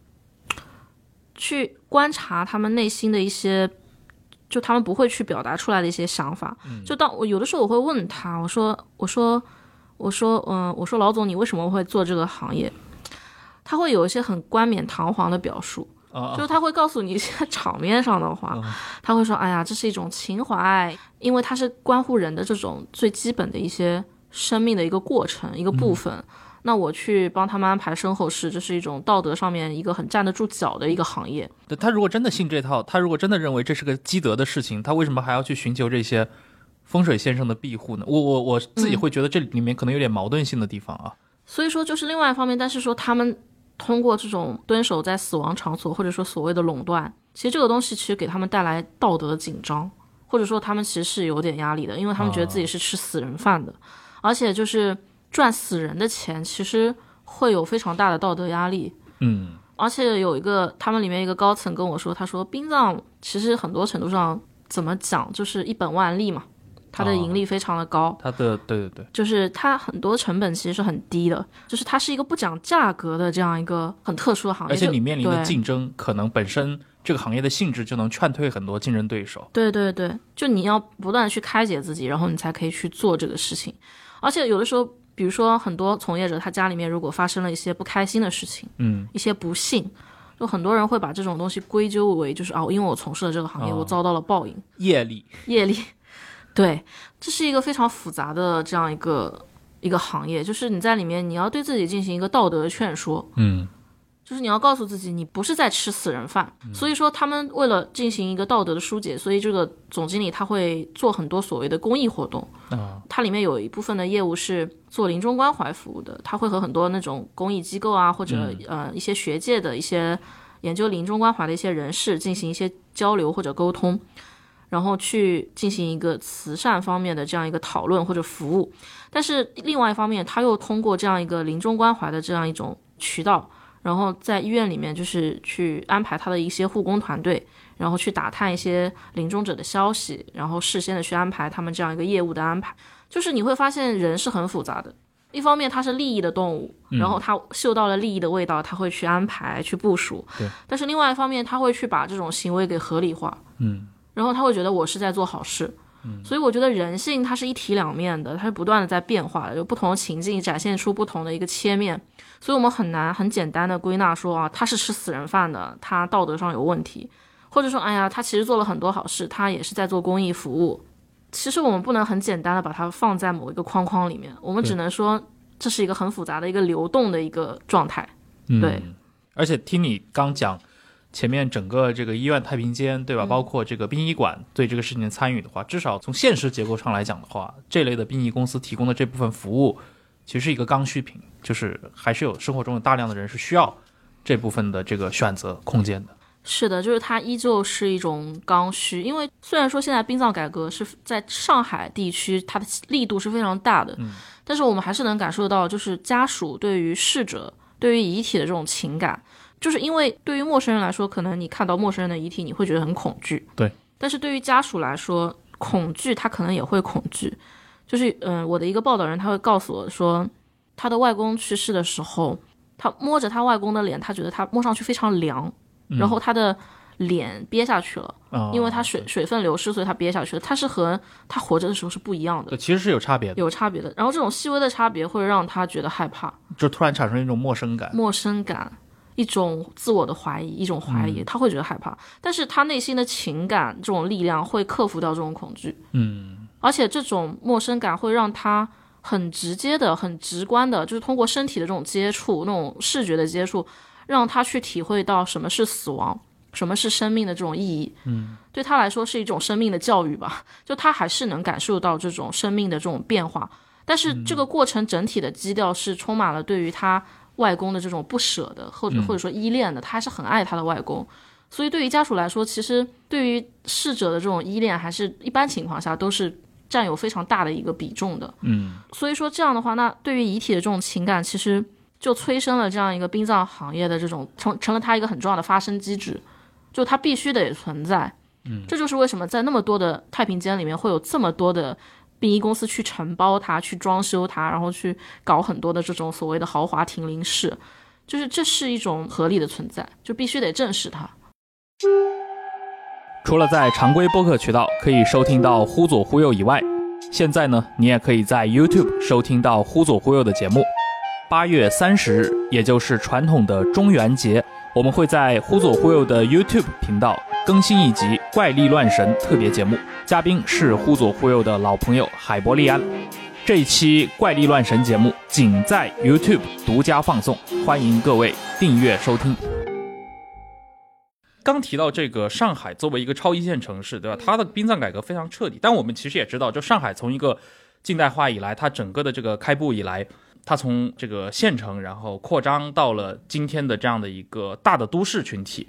去观察他们内心的一些，就他们不会去表达出来的一些想法。就当我有的时候我会问他，我说，我说，我说，嗯，我说老总，你为什么会做这个行业？他会有一些很冠冕堂皇的表述，啊就是他会告诉你一些场面上的话，他会说：“哎呀，这是一种情怀，因为它是关乎人的这种最基本的一些生命的一个过程一个部分。那我去帮他们安排身后事，这是一种道德上面一个很站得住脚的一个行业。对他如果真的信这套，他如果真的认为这是个积德的事情，他为什么还要去寻求这些风水先生的庇护呢？我我我自己会觉得这里面可能有点矛盾性的地方啊。所以说，就是另外一方面，但是说他们通过这种蹲守在死亡场所，或者说所谓的垄断，其实这个东西其实给他们带来道德的紧张，或者说他们其实是有点压力的，因为他们觉得自己是吃死人饭的，而且就是赚死人的钱，其实会有非常大的道德压力。嗯，而且有一个他们里面一个高层跟我说，他说殡葬其实很多程度上怎么讲，就是一本万利嘛，它的盈利非常的高。它的对对对，就是它很多成本其实是很低的，就是它是一个不讲价格的这样一个很特殊的行业，而且你面临的竞争，可能本身这个行业的性质就能劝退很多竞争对手。对对对，就你要不断的去开解自己，然后你才可以去做这个事情。而且有的时候，比如说很多从业者他家里面如果发生了一些不开心的事情，嗯，一些不幸，就很多人会把这种东西归咎为就是哦，因为我从事了这个行业，哦。我遭到了报应。业力，业力，对，这是一个非常复杂的这样一个一个行业，就是你在里面你要对自己进行一个道德劝说，嗯，就是你要告诉自己你不是在吃死人饭。所以说他们为了进行一个道德的疏解，所以这个总经理他会做很多所谓的公益活动，嗯，它里面有一部分的业务是做临终关怀服务的，他会和很多那种公益机构啊，或者、呃一些学界的一些研究临终关怀的一些人士进行一些交流或者沟通，然后去进行一个慈善方面的这样一个讨论或者服务。但是另外一方面，他又通过这样一个临终关怀的这样一种渠道，然后在医院里面就是去安排他的一些护工团队，然后去打探一些临终者的消息，然后事先的去安排他们这样一个业务的安排。就是你会发现人是很复杂的，一方面他是利益的动物，然后他嗅到了利益的味道，他会去安排去部署。对。但是另外一方面，他会去把这种行为给合理化。嗯。然后他会觉得我是在做好事。嗯。所以我觉得人性它是一体两面的，它是不断的在变化的，有不同的情境展现出不同的一个切面。所以我们很难很简单的归纳说啊，他是吃死人饭的，他道德上有问题，或者说哎呀，他其实做了很多好事，他也是在做公益服务。其实我们不能很简单的把它放在某一个框框里面，我们只能说这是一个很复杂的一个流动的一个状态。嗯对，而且听你刚讲前面整个这个医院太平间，对吧？包括这个殡仪馆对这个事情的参与的话，至少从现实结构上来讲的话，这类的殡仪公司提供的这部分服务，其实是一个刚需品，就是还是有生活中有大量的人是需要这部分的这个选择空间的。是的，就是它依旧是一种刚需，因为虽然说现在殡葬改革是在上海地区，它的力度是非常大的，嗯。但是我们还是能感受到，就是家属对于逝者、对于遗体的这种情感，就是因为对于陌生人来说，可能你看到陌生人的遗体，你会觉得很恐惧，对，但是对于家属来说，恐惧他可能也会恐惧，就是嗯，我的一个报道人他会告诉我说，他的外公去世的时候，他摸着他外公的脸，他觉得他摸上去非常凉。然后他的脸憋下去了，啊、因为他水水分流失，所以他憋下去了。他是和他活着的时候是不一样的对，，其实是有差别的，有差别的。然后这种细微的差别会让他觉得害怕、就突然产生一种陌生感。陌生感，一种自我的怀疑，一种怀疑，他会觉得害怕。但是他内心的情感这种力量会克服掉这种恐惧，嗯，而且这种陌生感会让他很直接的、很直观的，就是通过身体的这种接触、那种视觉的接触。让他去体会到什么是死亡，什么是生命的这种意义。嗯，对他来说是一种生命的教育吧，就他还是能感受到这种生命的这种变化。但是这个过程整体的基调是充满了对于他外公的这种不舍的，或者或者说依恋的，他还是很爱他的外公。所以对于家属来说，其实对于逝者的这种依恋，还是一般情况下都是占有非常大的一个比重的。嗯，所以说这样的话，那对于遗体的这种情感，其实就催生了这样一个殡葬行业的这种成成了它一个很重要的发生机制，就它必须得存在。嗯，这就是为什么在那么多的太平间里面会有这么多的殡仪公司去承包它、去装修它，然后去搞很多的这种所谓的豪华停灵室，就是这是一种合理的存在，就必须得正视它。除了在常规播客渠道可以收听到《忽左忽右》以外，现在呢，你也可以在 YouTube 收听到《忽左忽右》的节目。八月三十日，也就是传统的中元节，我们会在《忽左忽右》的 YouTube 频道更新一集《怪力乱神》特别节目，嘉宾是《忽左忽右》的老朋友海伯利安。这一期《怪力乱神》节目仅在 YouTube 独家放送，欢迎各位订阅收听。刚提到这个上海作为一个超一线城市，对吧？它的殡葬改革非常彻底。但我们其实也知道，就上海从一个近代化以来，它整个的这个开埠以来，它从这个县城，然后扩张到了今天的这样的一个大的都市群体。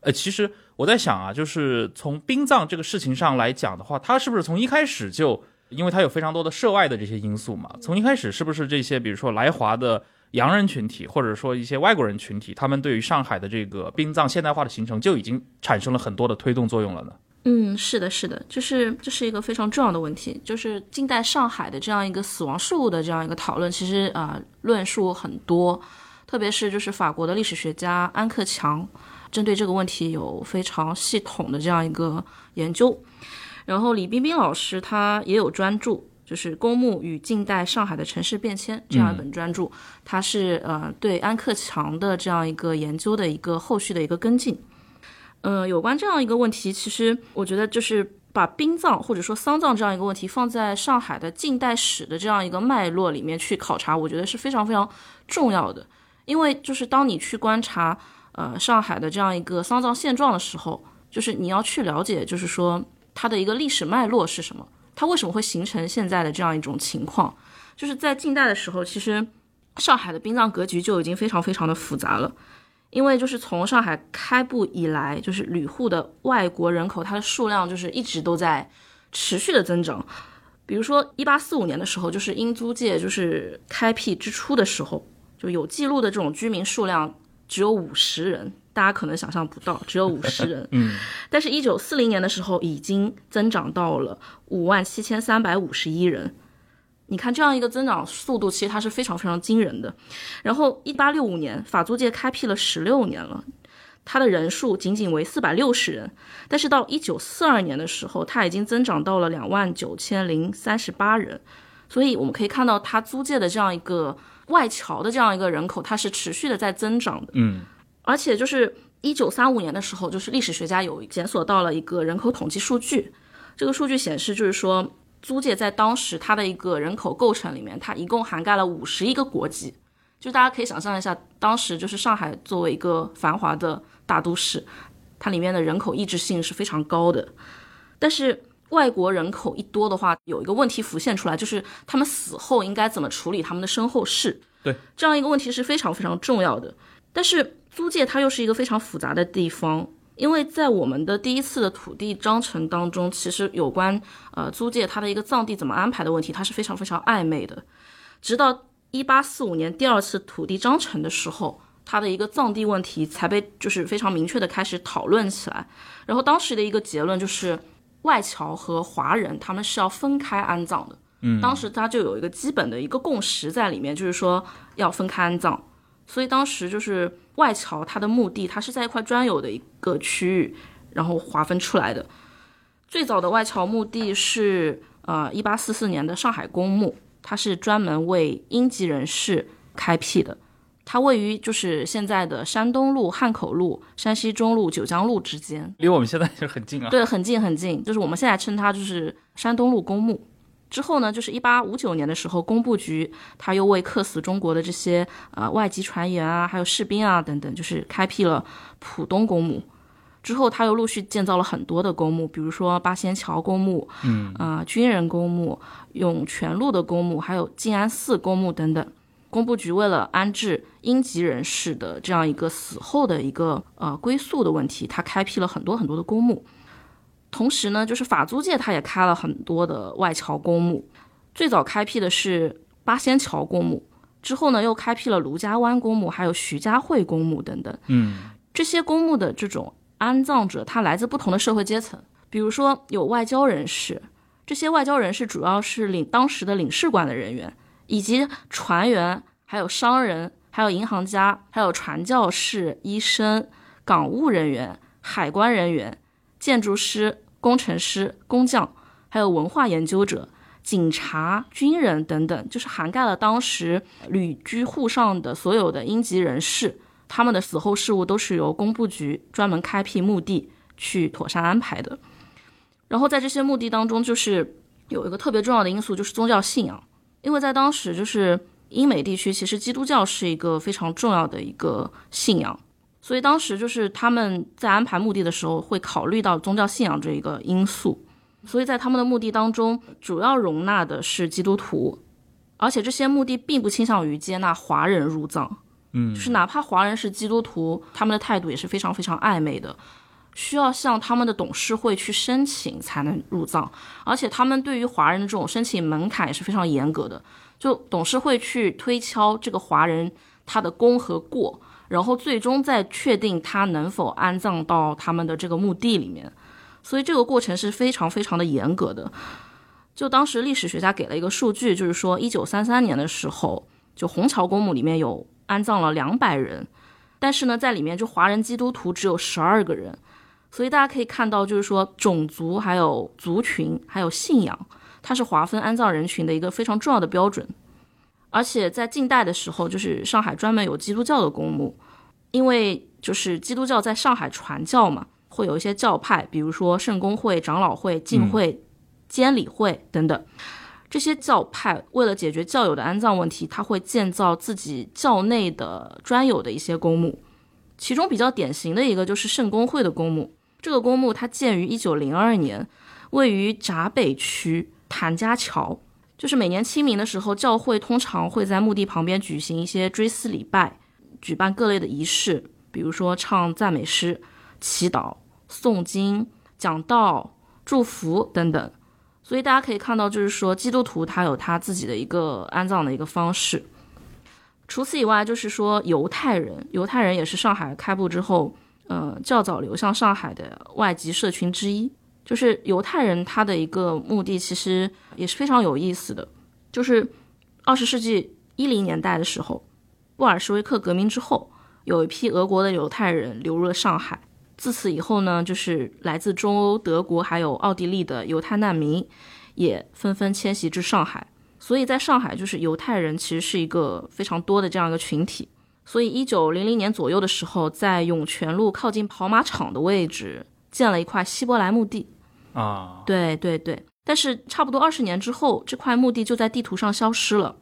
呃，其实我在想啊，就是从殡葬这个事情上来讲的话，它是不是从一开始就，因为它有非常多的涉外的这些因素嘛？从一开始是不是这些，比如说来华的？洋人群体，或者说一些外国人群体，他们对于上海的这个殡葬现代化的形成，就已经产生了很多的推动作用了呢。嗯，是的，是的，就是这是一个非常重要的问题，就是近代上海的这样一个死亡事故的这样一个讨论，其实啊论述很多，特别是就是法国的历史学家安克强，针对这个问题有非常系统的这样一个研究，然后李冰冰老师他也有专著。就是《公墓与近代上海的城市变迁》这样一本专著，它是呃对安克强的这样一个研究的一个后续的一个跟进。嗯，有关这样一个问题，其实我觉得就是把殡葬或者说丧葬这样一个问题放在上海的近代史的这样一个脉络里面去考察，我觉得是非常非常重要的。因为就是当你去观察呃上海的这样一个丧葬现状的时候，就是你要去了解，就是说它的一个历史脉络是什么。它为什么会形成现在的这样一种情况？就是在近代的时候，其实上海的殡葬格局就已经非常非常的复杂了。因为就是从上海开埠以来，就是旅沪的外国人口，它的数量就是一直都在持续的增长。比如说，一八四五年的时候，就是英租界就是开辟之初的时候，就有记录的这种居民数量只有五十人。大家可能想象不到，只有五十人。嗯，但是，一九四零年的时候，已经增长到了五万七千三百五十一人。你看，这样一个增长速度，其实它是非常非常惊人的。然后，一八六五年，法租界开辟了十六年了，它的人数仅仅为四百六十人。但是到一九四二年的时候，它已经增长到了两万九千零三十八人。所以，我们可以看到，它租界的这样一个外侨的这样一个人口，它是持续的在增长的。嗯。而且就是一九三五年的时候，就是历史学家有检索到了一个人口统计数据，这个数据显示，就是说租界在当时它的一个人口构成里面，它一共涵盖了五十一个国籍，就大家可以想象一下，当时就是上海作为一个繁华的大都市，它里面的人口抑制性是非常高的。但是外国人口一多的话，有一个问题浮现出来，就是他们死后应该怎么处理他们的身后事？对，这样一个问题是非常非常重要的。但是租界它又是一个非常复杂的地方，因为在我们的第一次的土地章程当中，其实有关呃租界它的一个藏地怎么安排的问题，它是非常非常暧昧的。直到一八四五年第二次土地章程的时候，它的一个藏地问题才被就是非常明确的开始讨论起来。然后当时的一个结论就是，外侨和华人他们是要分开安葬的。嗯，当时它就有一个基本的一个共识在里面，就是说要分开安葬。所以当时就是外侨，它的墓地，它是在一块专有的一个区域，然后划分出来的。最早的外侨墓地是呃一八四四年的上海公墓，它是专门为英籍人士开辟的。它位于就是现在的山东路、汉口路、山西中路、九江路之间，离我们现在就很近啊。对，很近很近，就是我们现在称它就是山东路公墓。之后呢，就是一八五九年的时候，工部局他又为客死中国的这些呃外籍船员啊，还有士兵啊等等，就是开辟了浦东公墓。之后，他又陆续建造了很多的公墓，比如说八仙桥公墓，嗯，啊，军人公墓、涌泉路的公墓，还有静安寺公墓等等。工部局为了安置英籍人士的这样一个死后的一个呃归宿的问题，他开辟了很多很多的公墓。同时呢，就是法租界它也开了很多的外侨公墓。最早开辟的是八仙桥公墓，之后呢又开辟了卢家湾公墓，还有徐家汇公墓等等。嗯，这些公墓的这种安葬者，他来自不同的社会阶层，比如说有外交人士，这些外交人士主要是领当时的领事馆的人员，以及船员，还有商人，还有银行家，还有传教士、医生、港务人员、海关人员。建筑师、工程师、工匠，还有文化研究者、警察、军人等等，就是涵盖了当时旅居沪上的所有的英籍人士，他们的死后事务都是由工部局专门开辟墓地去妥善安排的。然后在这些墓地当中，就是有一个特别重要的因素，就是宗教信仰，因为在当时就是英美地区，其实基督教是一个非常重要的一个信仰。所以当时就是他们在安排墓地的时候，会考虑到宗教信仰这一个因素。所以在他们的墓地当中，主要容纳的是基督徒，而且这些墓地并不倾向于接纳华人入葬。嗯，就是哪怕华人是基督徒，他们的态度也是非常非常暧昧的，需要向他们的董事会去申请才能入葬。而且他们对于华人的这种申请门槛也是非常严格的，就董事会去推敲这个华人他的功和过。然后最终再确定他能否安葬到他们的这个墓地里面，所以这个过程是非常非常的严格的。就当时历史学家给了一个数据，就是说一九三三年的时候，就虹桥公墓里面有安葬了两百人，但是呢，在里面就华人基督徒只有十二个人。所以大家可以看到，就是说种族、还有族群、还有信仰，它是划分安葬人群的一个非常重要的标准。而且在近代的时候，就是上海专门有基督教的公墓，因为就是基督教在上海传教嘛，会有一些教派，比如说圣公会、长老会、浸会、监理会等等。这些教派为了解决教友的安葬问题，他会建造自己教内的专有的一些公墓。其中比较典型的一个就是圣公会的公墓。这个公墓它建于一九零二年，位于闸北区谭家桥。就是每年清明的时候，教会通常会在墓地旁边举行一些追思礼拜，举办各类的仪式，比如说唱赞美诗、祈祷、诵经、讲道、祝福等等。所以大家可以看到，就是说基督徒他有他自己的一个安葬的一个方式。除此以外，就是说犹太人，犹太人也是上海开埠之后，呃，较早流向上海的外籍社群之一。就是犹太人他的一个目的其实也是非常有意思的，就是二十世纪一零年代的时候，布尔什维克革命之后，有一批俄国的犹太人流入了上海。自此以后呢，就是来自中欧、德国还有奥地利的犹太难民也纷纷迁徙至上海。所以在上海，就是犹太人其实是一个非常多的这样一个群体。所以一九零零年左右的时候，在涌泉路靠近跑马场的位置建了一块希伯来墓地。啊，对对对，但是差不多二十年之后，这块墓地就在地图上消失了，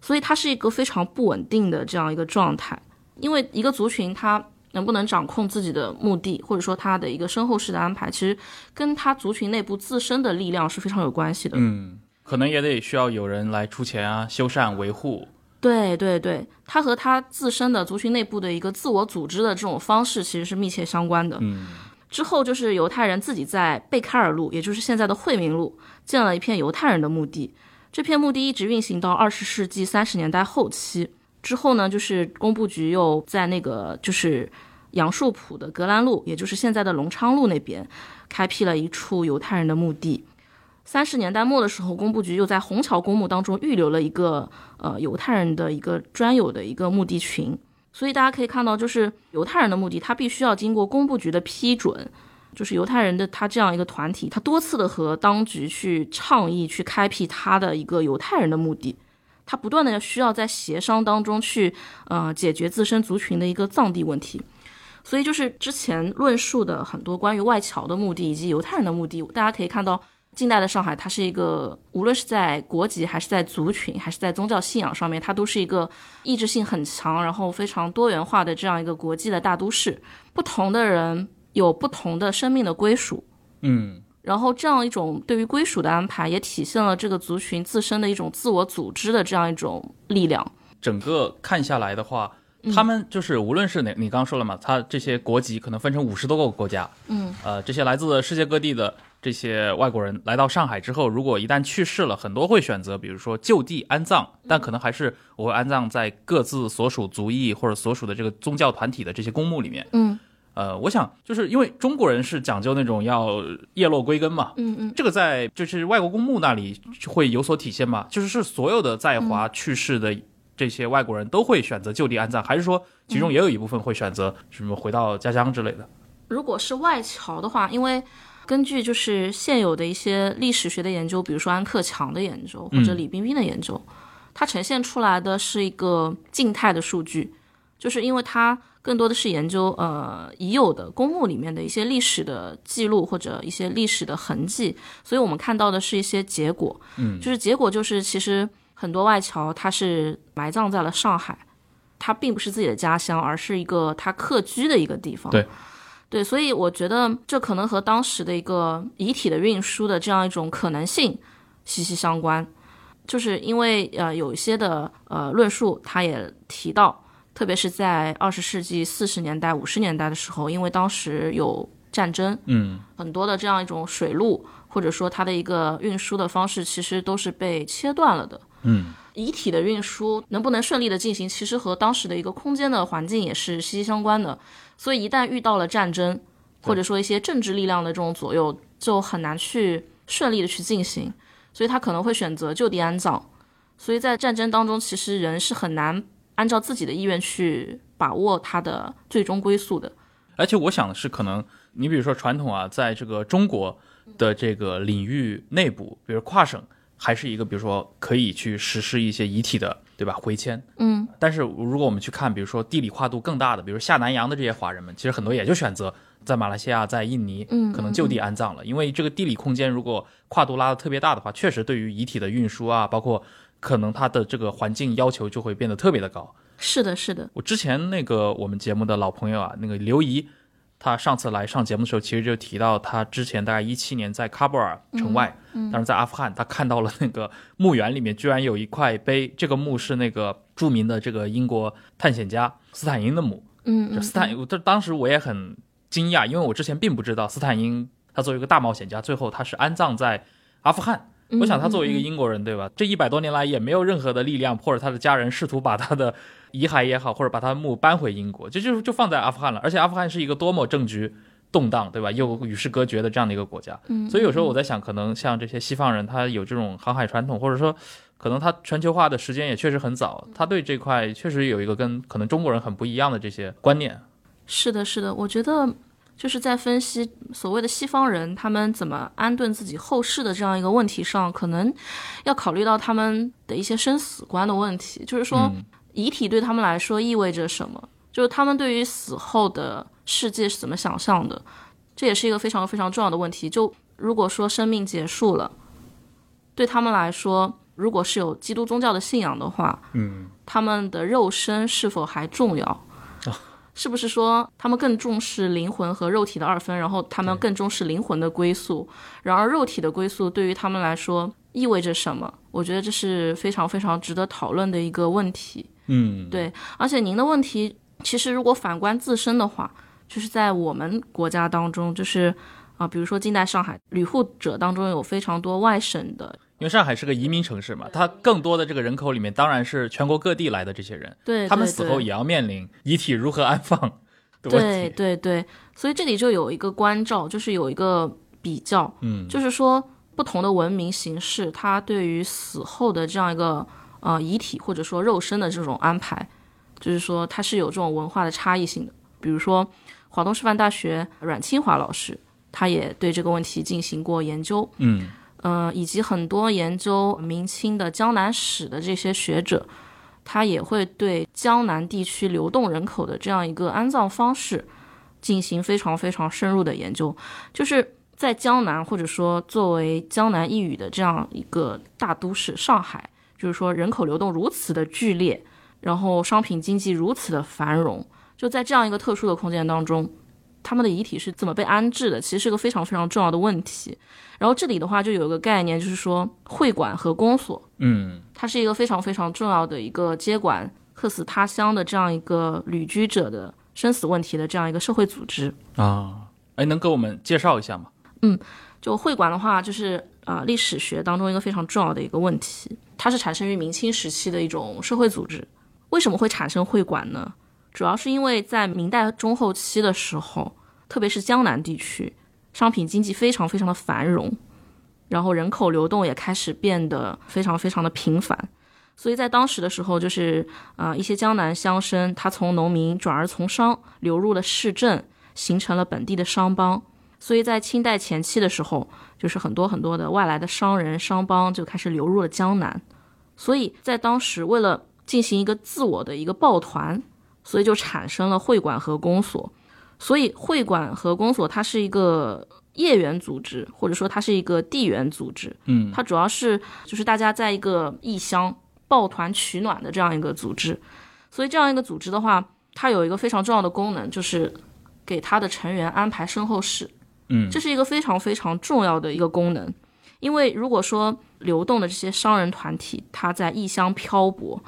所以它是一个非常不稳定的这样一个状态。因为一个族群它能不能掌控自己的墓地，或者说它的一个身后事的安排，其实跟它族群内部自身的力量是非常有关系的。嗯，可能也得需要有人来出钱啊，修缮维护。对对对，它和它自身的族群内部的一个自我组织的这种方式其实是密切相关的。嗯。之后就是犹太人自己在贝开尔路，也就是现在的惠民路，建了一片犹太人的墓地。这片墓地一直运行到二十世纪三十年代后期。之后呢，就是工部局又在那个就是杨树浦的格兰路，也就是现在的隆昌路那边，开辟了一处犹太人的墓地。三十年代末的时候，工部局又在虹桥公墓当中预留了一个呃犹太人的一个专有的一个墓地群。所以大家可以看到，就是犹太人的墓地，他必须要经过工部局的批准。就是犹太人的他这样一个团体，他多次的和当局去倡议，去开辟他的一个犹太人的墓地。他不断的要需要在协商当中去，呃，解决自身族群的一个葬地问题。所以就是之前论述的很多关于外侨的墓地以及犹太人的墓地，大家可以看到，近代的上海，它是一个无论是在国籍还是在族群还是在宗教信仰上面，它都是一个意志性很强，然后非常多元化的这样一个国际的大都市。不同的人有不同的生命的归属，嗯，然后这样一种对于归属的安排，也体现了这个族群自身的一种自我组织的这样一种力量。整个看下来的话，他们就是无论是哪，你刚刚说了嘛，他这些国籍可能分成五十多个国家，嗯，呃，这些来自世界各地的这些外国人来到上海之后，如果一旦去世了，很多会选择，比如说就地安葬，但可能还是我会安葬在各自所属族裔或者所属的这个宗教团体的这些公墓里面。嗯呃，我想就是因为中国人是讲究那种要叶落归根嘛，嗯嗯，这个在就是外国公墓那里会有所体现吗？就是是所有的在华去世的这些外国人都会选择就地安葬，还是说其中也有一部分会选择什么回到家乡之类的？如果是外侨的话，因为根据就是现有的一些历史学的研究，比如说安克强的研究或者李冰冰的研究，它呈现出来的是一个静态的数据，就是因为它更多的是研究呃已有的公墓里面的一些历史的记录或者一些历史的痕迹，所以我们看到的是一些结果，嗯，就是结果就是其实很多外侨他是埋葬在了上海。他并不是自己的家乡，而是一个他客居的一个地方。对，对，所以我觉得这可能和当时的一个遗体的运输的这样一种可能性息息相关。就是因为呃有一些的呃论述，他也提到，特别是在二十世纪四十年代、五十年代的时候，因为当时有战争，嗯，很多的这样一种水路或者说它的一个运输的方式，其实都是被切断了的。嗯，遗体的运输能不能顺利的进行，其实和当时的一个空间的环境也是息息相关的。所以一旦遇到了战争，或者说一些政治力量的这种左右，就很难去顺利的去进行。所以他可能会选择就地安葬。所以在战争当中，其实人是很难按照自己的意愿去把握他的最终归宿的。而且我想的是，可能你比如说传统啊，在这个中国的这个领域内部，比如跨省，还是一个比如说可以去实施一些遗体的，对吧？回迁。嗯，但是如果我们去看，比如说地理跨度更大的，比如下南洋的这些华人们，其实很多也就选择在马来西亚、在印尼，嗯可能就地安葬了。因为这个地理空间如果跨度拉的特别大的话，确实对于遗体的运输啊，包括可能它的这个环境要求就会变得特别的高。是的，是的，我之前那个我们节目的老朋友啊，那个刘怡，他上次来上节目的时候，其实就提到他之前大概一七年在喀布尔城外，当时在阿富汗，他看到了那个墓园里面居然有一块碑，这个墓是那个著名的这个英国探险家斯坦因的墓。嗯斯坦，我这当时我也很惊讶，因为我之前并不知道斯坦因他作为一个大冒险家，最后他是安葬在阿富汗。我想他作为一个英国人，对吧？这一百多年来也没有任何的力量或者他的家人试图把他的 遗骸也好，或者把他的墓搬回英国，就就就放在阿富汗了。而且阿富汗是一个多么政局动荡，对吧？又与世隔绝的这样的一个国家。嗯，所以有时候我在想，可能像这些西方人，他有这种航海传统，或者说，可能他全球化的时间也确实很早，他对这块确实有一个跟可能中国人很不一样的这些观念。是的，是的，我觉得就是在分析所谓的西方人他们怎么安顿自己后世的这样一个问题上，可能要考虑到他们的一些生死观的问题，就是说遗体对他们来说意味着什么，就是他们对于死后的世界是怎么想象的，这也是一个非常非常重要的问题。就如果说生命结束了，对他们来说，如果是有基督宗教的信仰的话，嗯，他们的肉身是否还重要？是不是说他们更重视灵魂和肉体的二分，然后他们更重视灵魂的归宿？然而肉体的归宿对于他们来说意味着什么？我觉得这是非常非常值得讨论的一个问题。嗯，对，而且您的问题其实如果反观自身的话，就是在我们国家当中，就是啊、比如说近代上海旅沪者当中有非常多外省的，因为上海是个移民城市嘛，它更多的这个人口里面当然是全国各地来的这些人，对，他们死后也要面临遗体如何安放的问对题。对对，所以这里就有一个关照，就是有一个比较，嗯，就是说不同的文明形式，它对于死后的这样一个呃遗体或者说肉身的这种安排，就是说它是有这种文化的差异性的。比如说，华东师范大学阮清华老师，他也对这个问题进行过研究，嗯呃，以及很多研究明清的江南史的这些学者，他也会对江南地区流动人口的这样一个安葬方式进行非常非常深入的研究。就是在江南或者说作为江南一隅的这样一个大都市上海，就是说人口流动如此的剧烈，然后商品经济如此的繁荣，就在这样一个特殊的空间当中，他们的遗体是怎么被安置的，其实是个非常非常重要的问题。然后这里的话就有一个概念，就是说会馆和公所，嗯它是一个非常非常重要的一个接管客死他乡的这样一个旅居者的生死问题的这样一个社会组织。啊，哎，能给我们介绍一下吗？嗯就会馆的话，就是啊、呃历史学当中一个非常重要的一个问题，它是产生于明清时期的一种社会组织。为什么会产生会馆呢？主要是因为在明代中后期的时候，特别是江南地区，商品经济非常非常的繁荣，然后人口流动也开始变得非常非常的频繁。所以在当时的时候，就是啊、呃一些江南乡绅，他从农民转而从商，流入了市镇，形成了本地的商帮。所以在清代前期的时候，就是很多很多的外来的商人、商帮就开始流入了江南。所以在当时，为了进行一个自我的一个抱团，所以就产生了会馆和公所。所以会馆和公所它是一个业缘组织，或者说它是一个地缘组织。嗯，它主要是就是大家在一个异乡抱团取暖的这样一个组织。所以这样一个组织的话，它有一个非常重要的功能，就是给它的成员安排身后事。嗯这是一个非常非常重要的一个功能，因为如果说流动的这些商人团体，他在异乡漂泊，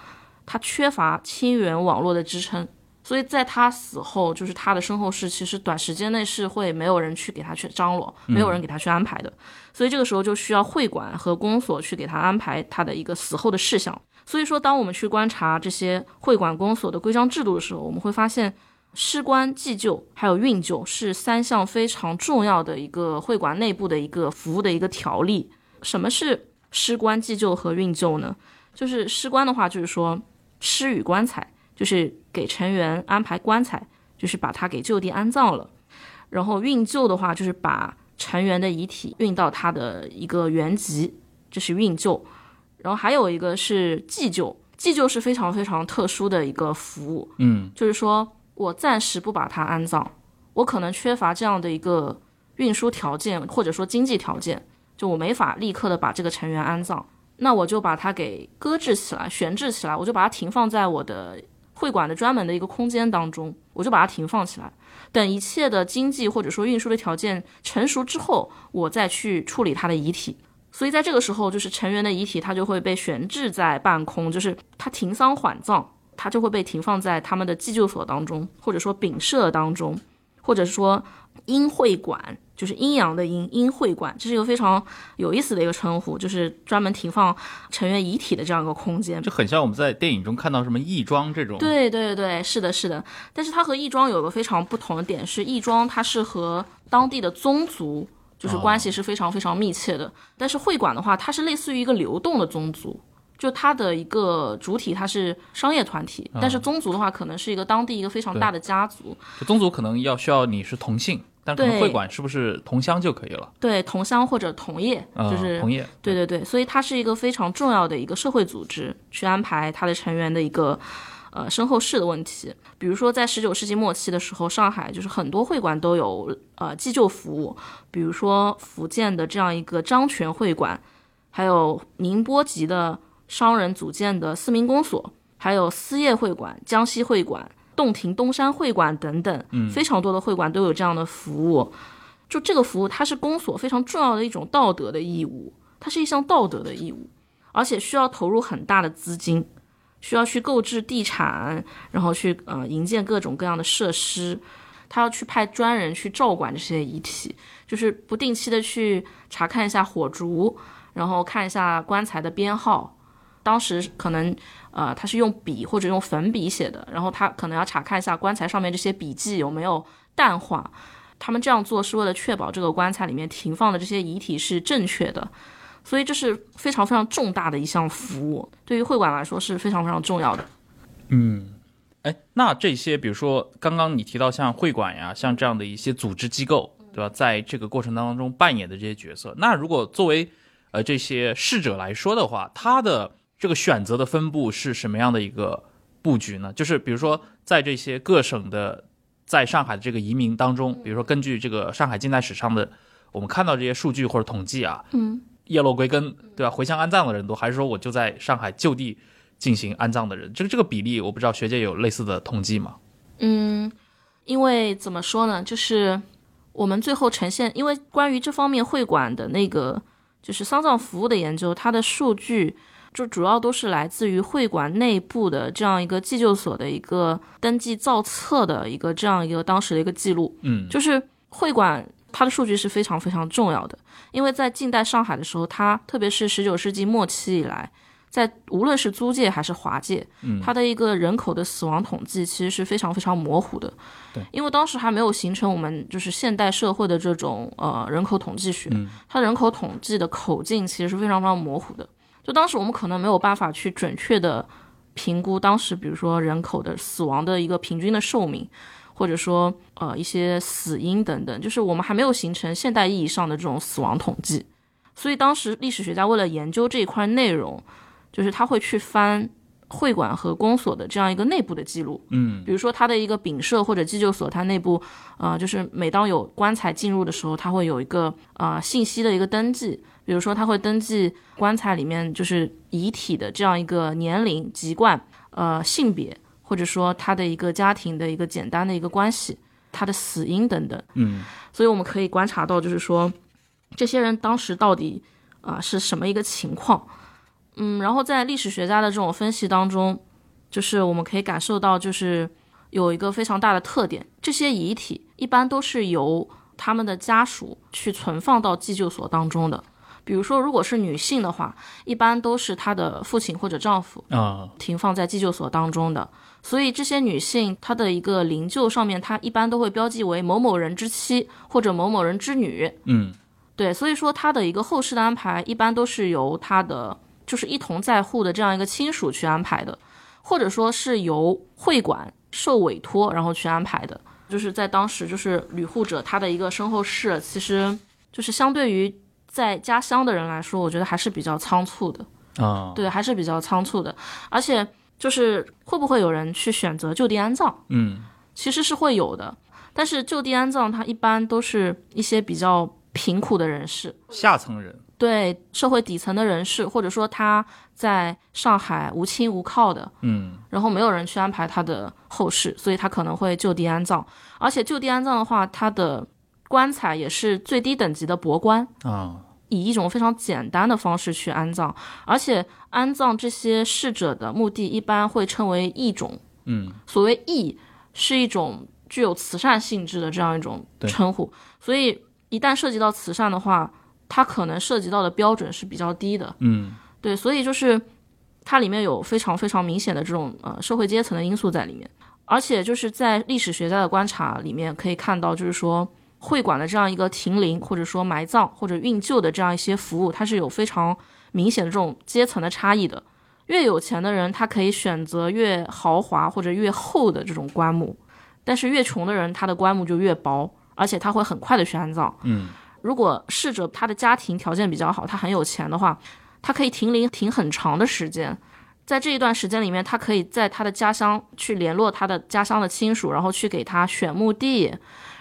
他缺乏亲缘网络的支撑，所以在他死后，就是他的身后事，其实短时间内是会没有人去给他去张罗，没有人给他去安排的，所以这个时候就需要会馆和公所去给他安排他的一个死后的事项。所以说，当我们去观察这些会馆公所的规章制度的时候，我们会发现。尸棺、祭旧还有运旧是三项非常重要的一个会馆内部的一个服务的一个条例。什么是尸棺、祭旧和运旧呢？就是尸棺的话，就是说尸与棺材，就是给成员安排棺材，就是把他给就地安葬了。然后运旧的话，就是把成员的遗体运到他的一个原籍，这是运旧。然后还有一个是祭旧，祭旧是非常非常特殊的一个服务，嗯就是说我暂时不把它安葬，我可能缺乏这样的一个运输条件或者说经济条件，就我没法立刻的把这个成员安葬，那我就把它给搁置起来、悬置起来，我就把它停放在我的会馆的专门的一个空间当中，我就把它停放起来，等一切的经济或者说运输的条件成熟之后，我再去处理他的遗体。所以在这个时候，就是成员的遗体，它就会被悬置在半空，就是它停丧缓葬。它就会被停放在他们的祭救所当中，或者说丙舍当中，或者说阴会馆，就是阴阳的阴阴会馆，这是一个非常有意思的一个称呼，就是专门停放成员遗体的这样一个空间。就很像我们在电影中看到什么义庄这种。对对对，是的，是的。但是它和义庄有个非常不同的点是，义庄它是和当地的宗族就是关系是非常非常密切的，但是会馆的话，它是类似于一个流动的宗族。就它的一个主体，它是商业团体，但是宗族的话，可能是一个当地一个非常大的家族。就宗族可能要需要你是同姓，但可能会馆是不是同乡就可以了？对，同乡或者同业，啊就是同业。对对对，所以它是一个非常重要的一个社会组织，去安排它的成员的一个呃身后事的问题。比如说在十九世纪末期的时候，上海就是很多会馆都有呃祭旧服务，比如说福建的这样一个张泉会馆，还有宁波籍的商人组建的四民公所，还有思业会馆、江西会馆、洞庭东山会馆等等，非常多的会馆都有这样的服务。就这个服务，它是公所非常重要的一种道德的义务，它是一项道德的义务，而且需要投入很大的资金，需要去购置地产，然后去呃营建各种各样的设施，他要去派专人去照管这些遗体，就是不定期的去查看一下火烛，然后看一下棺材的编号。当时可能呃他是用笔或者用粉笔写的，然后他可能要查看一下棺材上面这些笔记有没有淡化。他们这样做是为了确保这个棺材里面停放的这些遗体是正确的，所以这是非常非常重大的一项服务，对于会馆来说是非常非常重要的。嗯哎，那这些比如说刚刚你提到像会馆呀，像这样的一些组织机构，对吧？在这个过程当中扮演的这些角色，那如果作为呃这些逝者来说的话，他的这个选择的分布是什么样的一个布局呢？就是比如说在这些各省的在上海的这个移民当中，比如说根据这个上海近代史上的我们看到这些数据或者统计啊，嗯，叶落归根，对吧？回乡安葬的人多，还是说我就在上海就地进行安葬的人？这个这个比例，我不知道学界有类似的统计吗？嗯，因为怎么说呢，就是我们最后呈现，因为关于这方面会馆的那个就是丧葬服务的研究，它的数据就主要都是来自于会馆内部的这样一个祭旧所的一个登记造册的一个这样一个当时的一个记录。嗯就是会馆它的数据是非常非常重要的，因为在近代上海的时候，它特别是十九世纪末期以来，在无论是租界还是华界，嗯它的一个人口的死亡统计其实是非常非常模糊的。对，因为当时还没有形成我们就是现代社会的这种呃人口统计学，嗯它人口统计的口径其实是非常非常模糊的。就当时我们可能没有办法去准确的评估当时比如说人口的死亡的一个平均的寿命，或者说呃一些死因等等，就是我们还没有形成现代意义上的这种死亡统计。所以当时历史学家为了研究这一块内容，就是他会去翻会馆和公所的这样一个内部的记录，嗯比如说它的一个丙舍或者祭旧所，它内部呃就是每当有棺材进入的时候，它会有一个呃信息的一个登记，比如说他会登记棺材里面就是遗体的这样一个年龄、籍贯、呃性别，或者说他的一个家庭的一个简单的一个关系，他的死因等等。嗯所以我们可以观察到，就是说这些人当时到底啊、是什么一个情况。嗯，然后在历史学家的这种分析当中，就是我们可以感受到，就是有一个非常大的特点，这些遗体一般都是由他们的家属去存放到祭旧所当中的。比如说，如果是女性的话，一般都是她的父亲或者丈夫啊停放在急救所当中的。所以这些女性，她的一个灵柩上面，她一般都会标记为某某人之妻或者某某人之女。嗯对，所以说她的一个后事的安排，一般都是由她的就是一同在沪的这样一个亲属去安排的，或者说是由会馆受委托然后去安排的。就是在当时，就是旅护者他的一个身后事，其实就是相对于在家乡的人来说，我觉得还是比较仓促的。啊对，还是比较仓促的。而且就是会不会有人去选择就地安葬，嗯其实是会有的。但是就地安葬，它一般都是一些比较贫苦的人士，下层人对社会底层的人士，或者说他在上海无亲无靠的，嗯然后没有人去安排他的后事，所以他可能会就地安葬。而且就地安葬的话，他的棺材也是最低等级的博棺，啊以一种非常简单的方式去安葬，而且安葬这些逝者的墓地一般会称为义冢。嗯所谓义，是一种具有慈善性质的这样一种称呼。所以一旦涉及到慈善的话，它可能涉及到的标准是比较低的。嗯对，所以就是它里面有非常非常明显的这种呃社会阶层的因素在里面，而且就是在历史学家的观察里面可以看到，就是说会馆的这样一个停灵或者说埋葬或者运柩的这样一些服务，它是有非常明显的这种阶层的差异的。越有钱的人，他可以选择越豪华或者越厚的这种棺木，但是越穷的人，他的棺木就越薄，而且他会很快的去安葬。嗯如果逝者他的家庭条件比较好，他很有钱的话，他可以停灵停很长的时间。在这一段时间里面，他可以在他的家乡去联络他的家乡的亲属，然后去给他选墓地，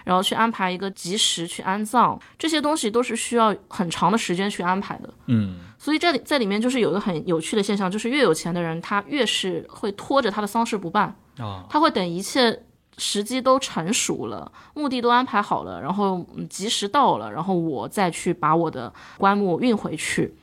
然后去安排一个及时去安葬。这些东西都是需要很长的时间去安排的。嗯所以这里在里面就是有一个很有趣的现象，就是越有钱的人，他越是会拖着他的丧事不办。啊他会等一切时机都成熟了，目的都安排好了，然后嗯及时到了，然后我再去把我的棺木运回去。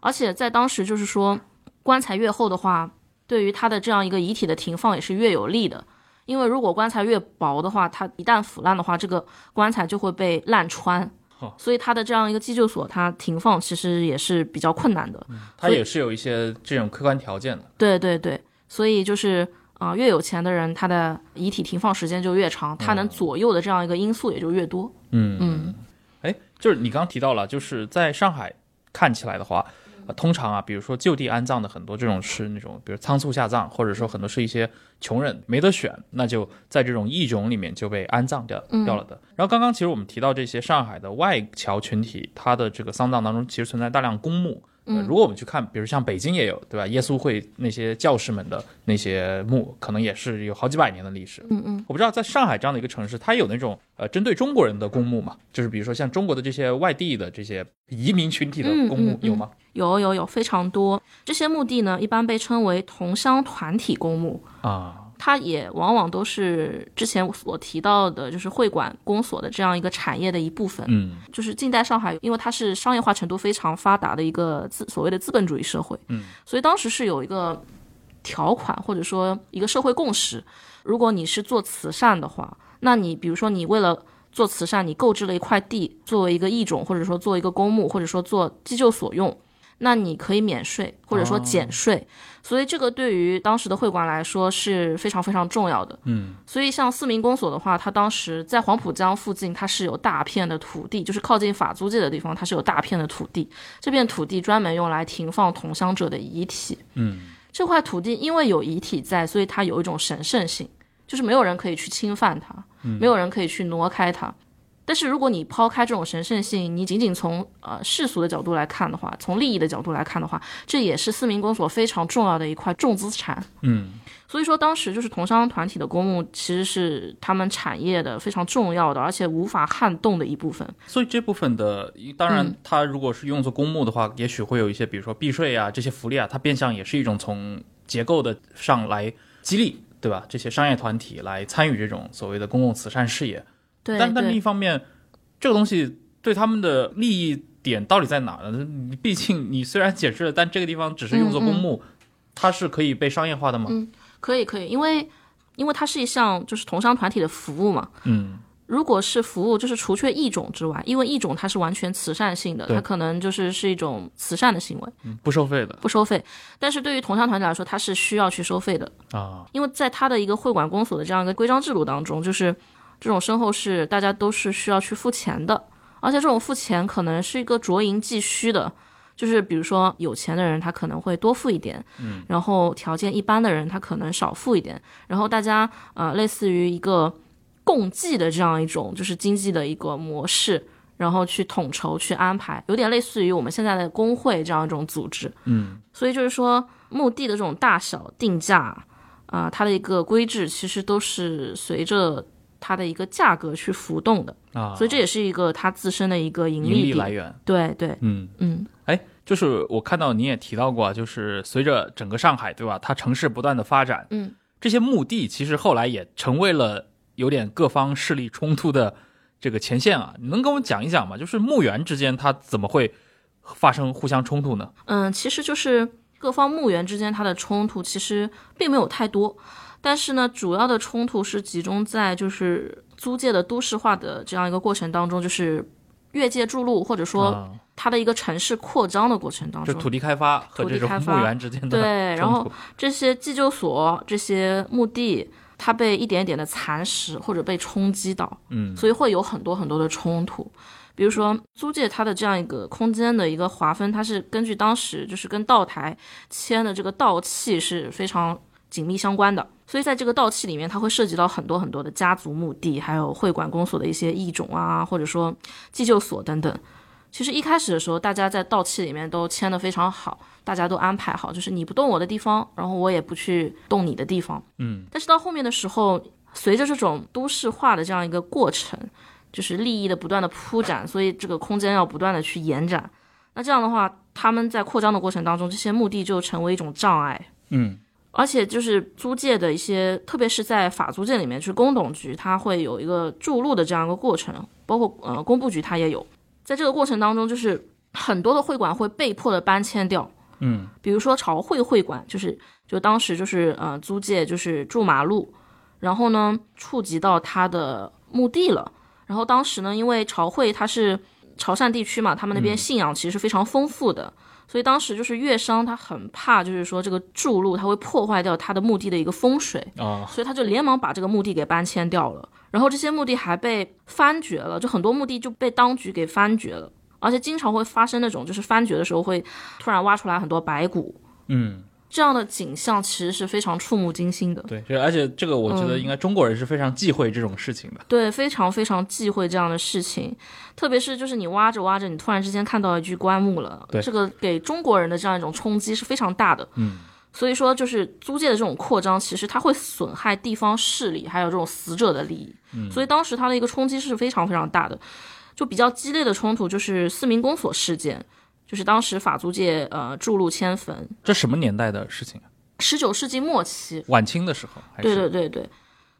而且在当时，就是说棺材越厚的话，对于他的这样一个遗体的停放也是越有利的。因为如果棺材越薄的话，它一旦腐烂的话，这个棺材就会被烂穿哦。所以它的这样一个急救所，它停放其实也是比较困难的。它也是有一些这种客观条件的。对对对，所以就是啊、呃越有钱的人，他的遗体停放时间就越长，他能左右的这样一个因素也就越多。嗯嗯哎，就是你刚刚提到了，就是在上海看起来的话，呃、通常啊，比如说就地安葬的很多这种是那种，比如仓促下葬，或者说很多是一些穷人没得选，那就在这种义种里面就被安葬掉嗯掉了的。然然后刚刚其实我们提到这些上海的外侨群体，他的这个丧葬当中其实存在大量公墓。呃嗯如果我们去看，比如像北京也有，对吧？耶稣会那些教士们的那些墓，可能也是有好几百年的历史。嗯嗯，我不知道在上海这样的一个城市，它有那种呃针对中国人的公墓嘛？就是比如说像中国的这些外地的这些移民群体的公墓、嗯嗯嗯有吗？有有有非常多。这些墓地呢，一般被称为同乡团体公墓。啊，它也往往都是之前所提到的，就是会馆公所的这样一个产业的一部分。嗯就是近代上海，因为它是商业化程度非常发达的一个资所谓的资本主义社会，嗯，所以当时是有一个条款或者说一个社会共识，如果你是做慈善的话，那你比如说你为了做慈善，你购置了一块地作为一个义种，或者说做一个公墓，或者说做祭救所用，那你可以免税或者说减税，所以这个对于当时的会馆来说是非常非常重要的。嗯所以像四民公所的话，它当时在黄浦江附近，它是有大片的土地，就是靠近法租界的地方，它是有大片的土地。这片土地专门用来停放同乡者的遗体。嗯这块土地因为有遗体在，所以它有一种神圣性，就是没有人可以去侵犯它，没有人可以去挪开它。但是如果你抛开这种神圣性，你仅仅从呃世俗的角度来看的话，从利益的角度来看的话，这也是四民公所非常重要的一块重资产。嗯所以说，当时就是同商团体的公墓，其实是他们产业的非常重要的，而且无法撼动的一部分。所以这部分的，当然嗯，它如果是用作公墓的话，也许会有一些，比如说避税啊这些福利啊，它变相也是一种从结构的上来激励，对吧？这些商业团体来参与这种所谓的公共慈善事业。对但但另一，方面，这个东西对他们的利益点到底在哪儿呢？你毕竟你虽然解释了，但这个地方只是用作公墓，它是可以被商业化的吗？可以可以，因为因为它是一项就是同商团体的服务嘛。嗯如果是服务，就是除却一种之外，因为一种它是完全慈善性的，它可能就是是一种慈善的行为，嗯，不收费的不收费。但是对于同乡团体来说，它是需要去收费的，啊。因为在它的一个会馆公所的这样一个规章制度当中，就是这种身后事大家都是需要去付钱的，而且这种付钱可能是一个着银计虚的，就是比如说有钱的人他可能会多付一点，嗯，然后条件一般的人他可能少付一点，然后大家呃类似于一个共济的这样一种就是经济的一个模式。然后去统筹、去安排，有点类似于我们现在的工会这样一种组织。嗯所以就是说，墓地的这种大小定价啊、它的一个规制其实都是随着它的一个价格去浮动的，啊，所以这也是一个它自身的一个盈盈利来源。对对，嗯，嗯，哎，就是我看到你也提到过啊，就是随着整个上海，对吧？它城市不断的发展，嗯，这些墓地其实后来也成为了有点各方势力冲突的这个前线啊。你能跟我们讲一讲吗？就是墓园之间它怎么会发生互相冲突呢？嗯，其实就是各方墓园之间它的冲突其实并没有太多，但是呢，主要的冲突是集中在就是租界的都市化的这样一个过程当中，就是越界筑路或者说啊它的一个城市扩张的过程当中，就土地开发和这种土地开发墓园之间的对然后这些祭救所、这些墓地，它被一点点的蚕食或者被冲击到，嗯所以会有很多很多的冲突。比如说租界它的这样一个空间的一个划分，它是根据当时就是跟道台签的这个道契是非常紧密相关的，所以在这个道器里面，它会涉及到很多很多的家族墓地，还有会馆公所的一些异种啊，或者说祭救所等等。其实一开始的时候，大家在道器里面都签的非常好，大家都安排好，就是你不动我的地方，然后我也不去动你的地方。嗯，但是到后面的时候，随着这种都市化的这样一个过程，就是利益的不断的铺展，所以这个空间要不断的去延展。那这样的话，他们在扩张的过程当中，这些墓地就成为一种障碍。嗯而且就是租界的一些，特别是在法租界里面，就是工董局它会有一个筑路的这样一个过程，包括呃工部局它也有。在这个过程当中，就是很多的会馆会被迫的搬迁掉，嗯比如说朝会会馆，就是就当时就是呃租界就是筑马路，然后呢触及到它的墓地了。然后当时呢，因为朝会它是潮汕地区嘛，他们那边信仰其实是非常丰富的，所以当时就是乐商他很怕，就是说这个筑路它会破坏掉他的墓地的一个风水，啊。所以他就连忙把这个墓地给搬迁掉了。然后这些墓地还被翻掘了，就很多墓地就被当局给翻掘了，而且经常会发生那种就是翻掘的时候会突然挖出来很多白骨，嗯这样的景象其实是非常触目惊心的。对，这而且这个我觉得嗯应该中国人是非常忌讳这种事情的。对，非常非常忌讳这样的事情，特别是就是你挖着挖着，你突然之间看到一具棺木了，对这个给中国人的这样一种冲击是非常大的。嗯，所以说就是租界的这种扩张，其实它会损害地方势力，还有这种死者的利益。嗯，所以当时它的一个冲击是非常非常大的。就比较激烈的冲突就是四民公所事件，就是当时法租界呃筑路迁坟，这什么年代的事情啊？十九世纪末期，晚清的时候还是？对对对对，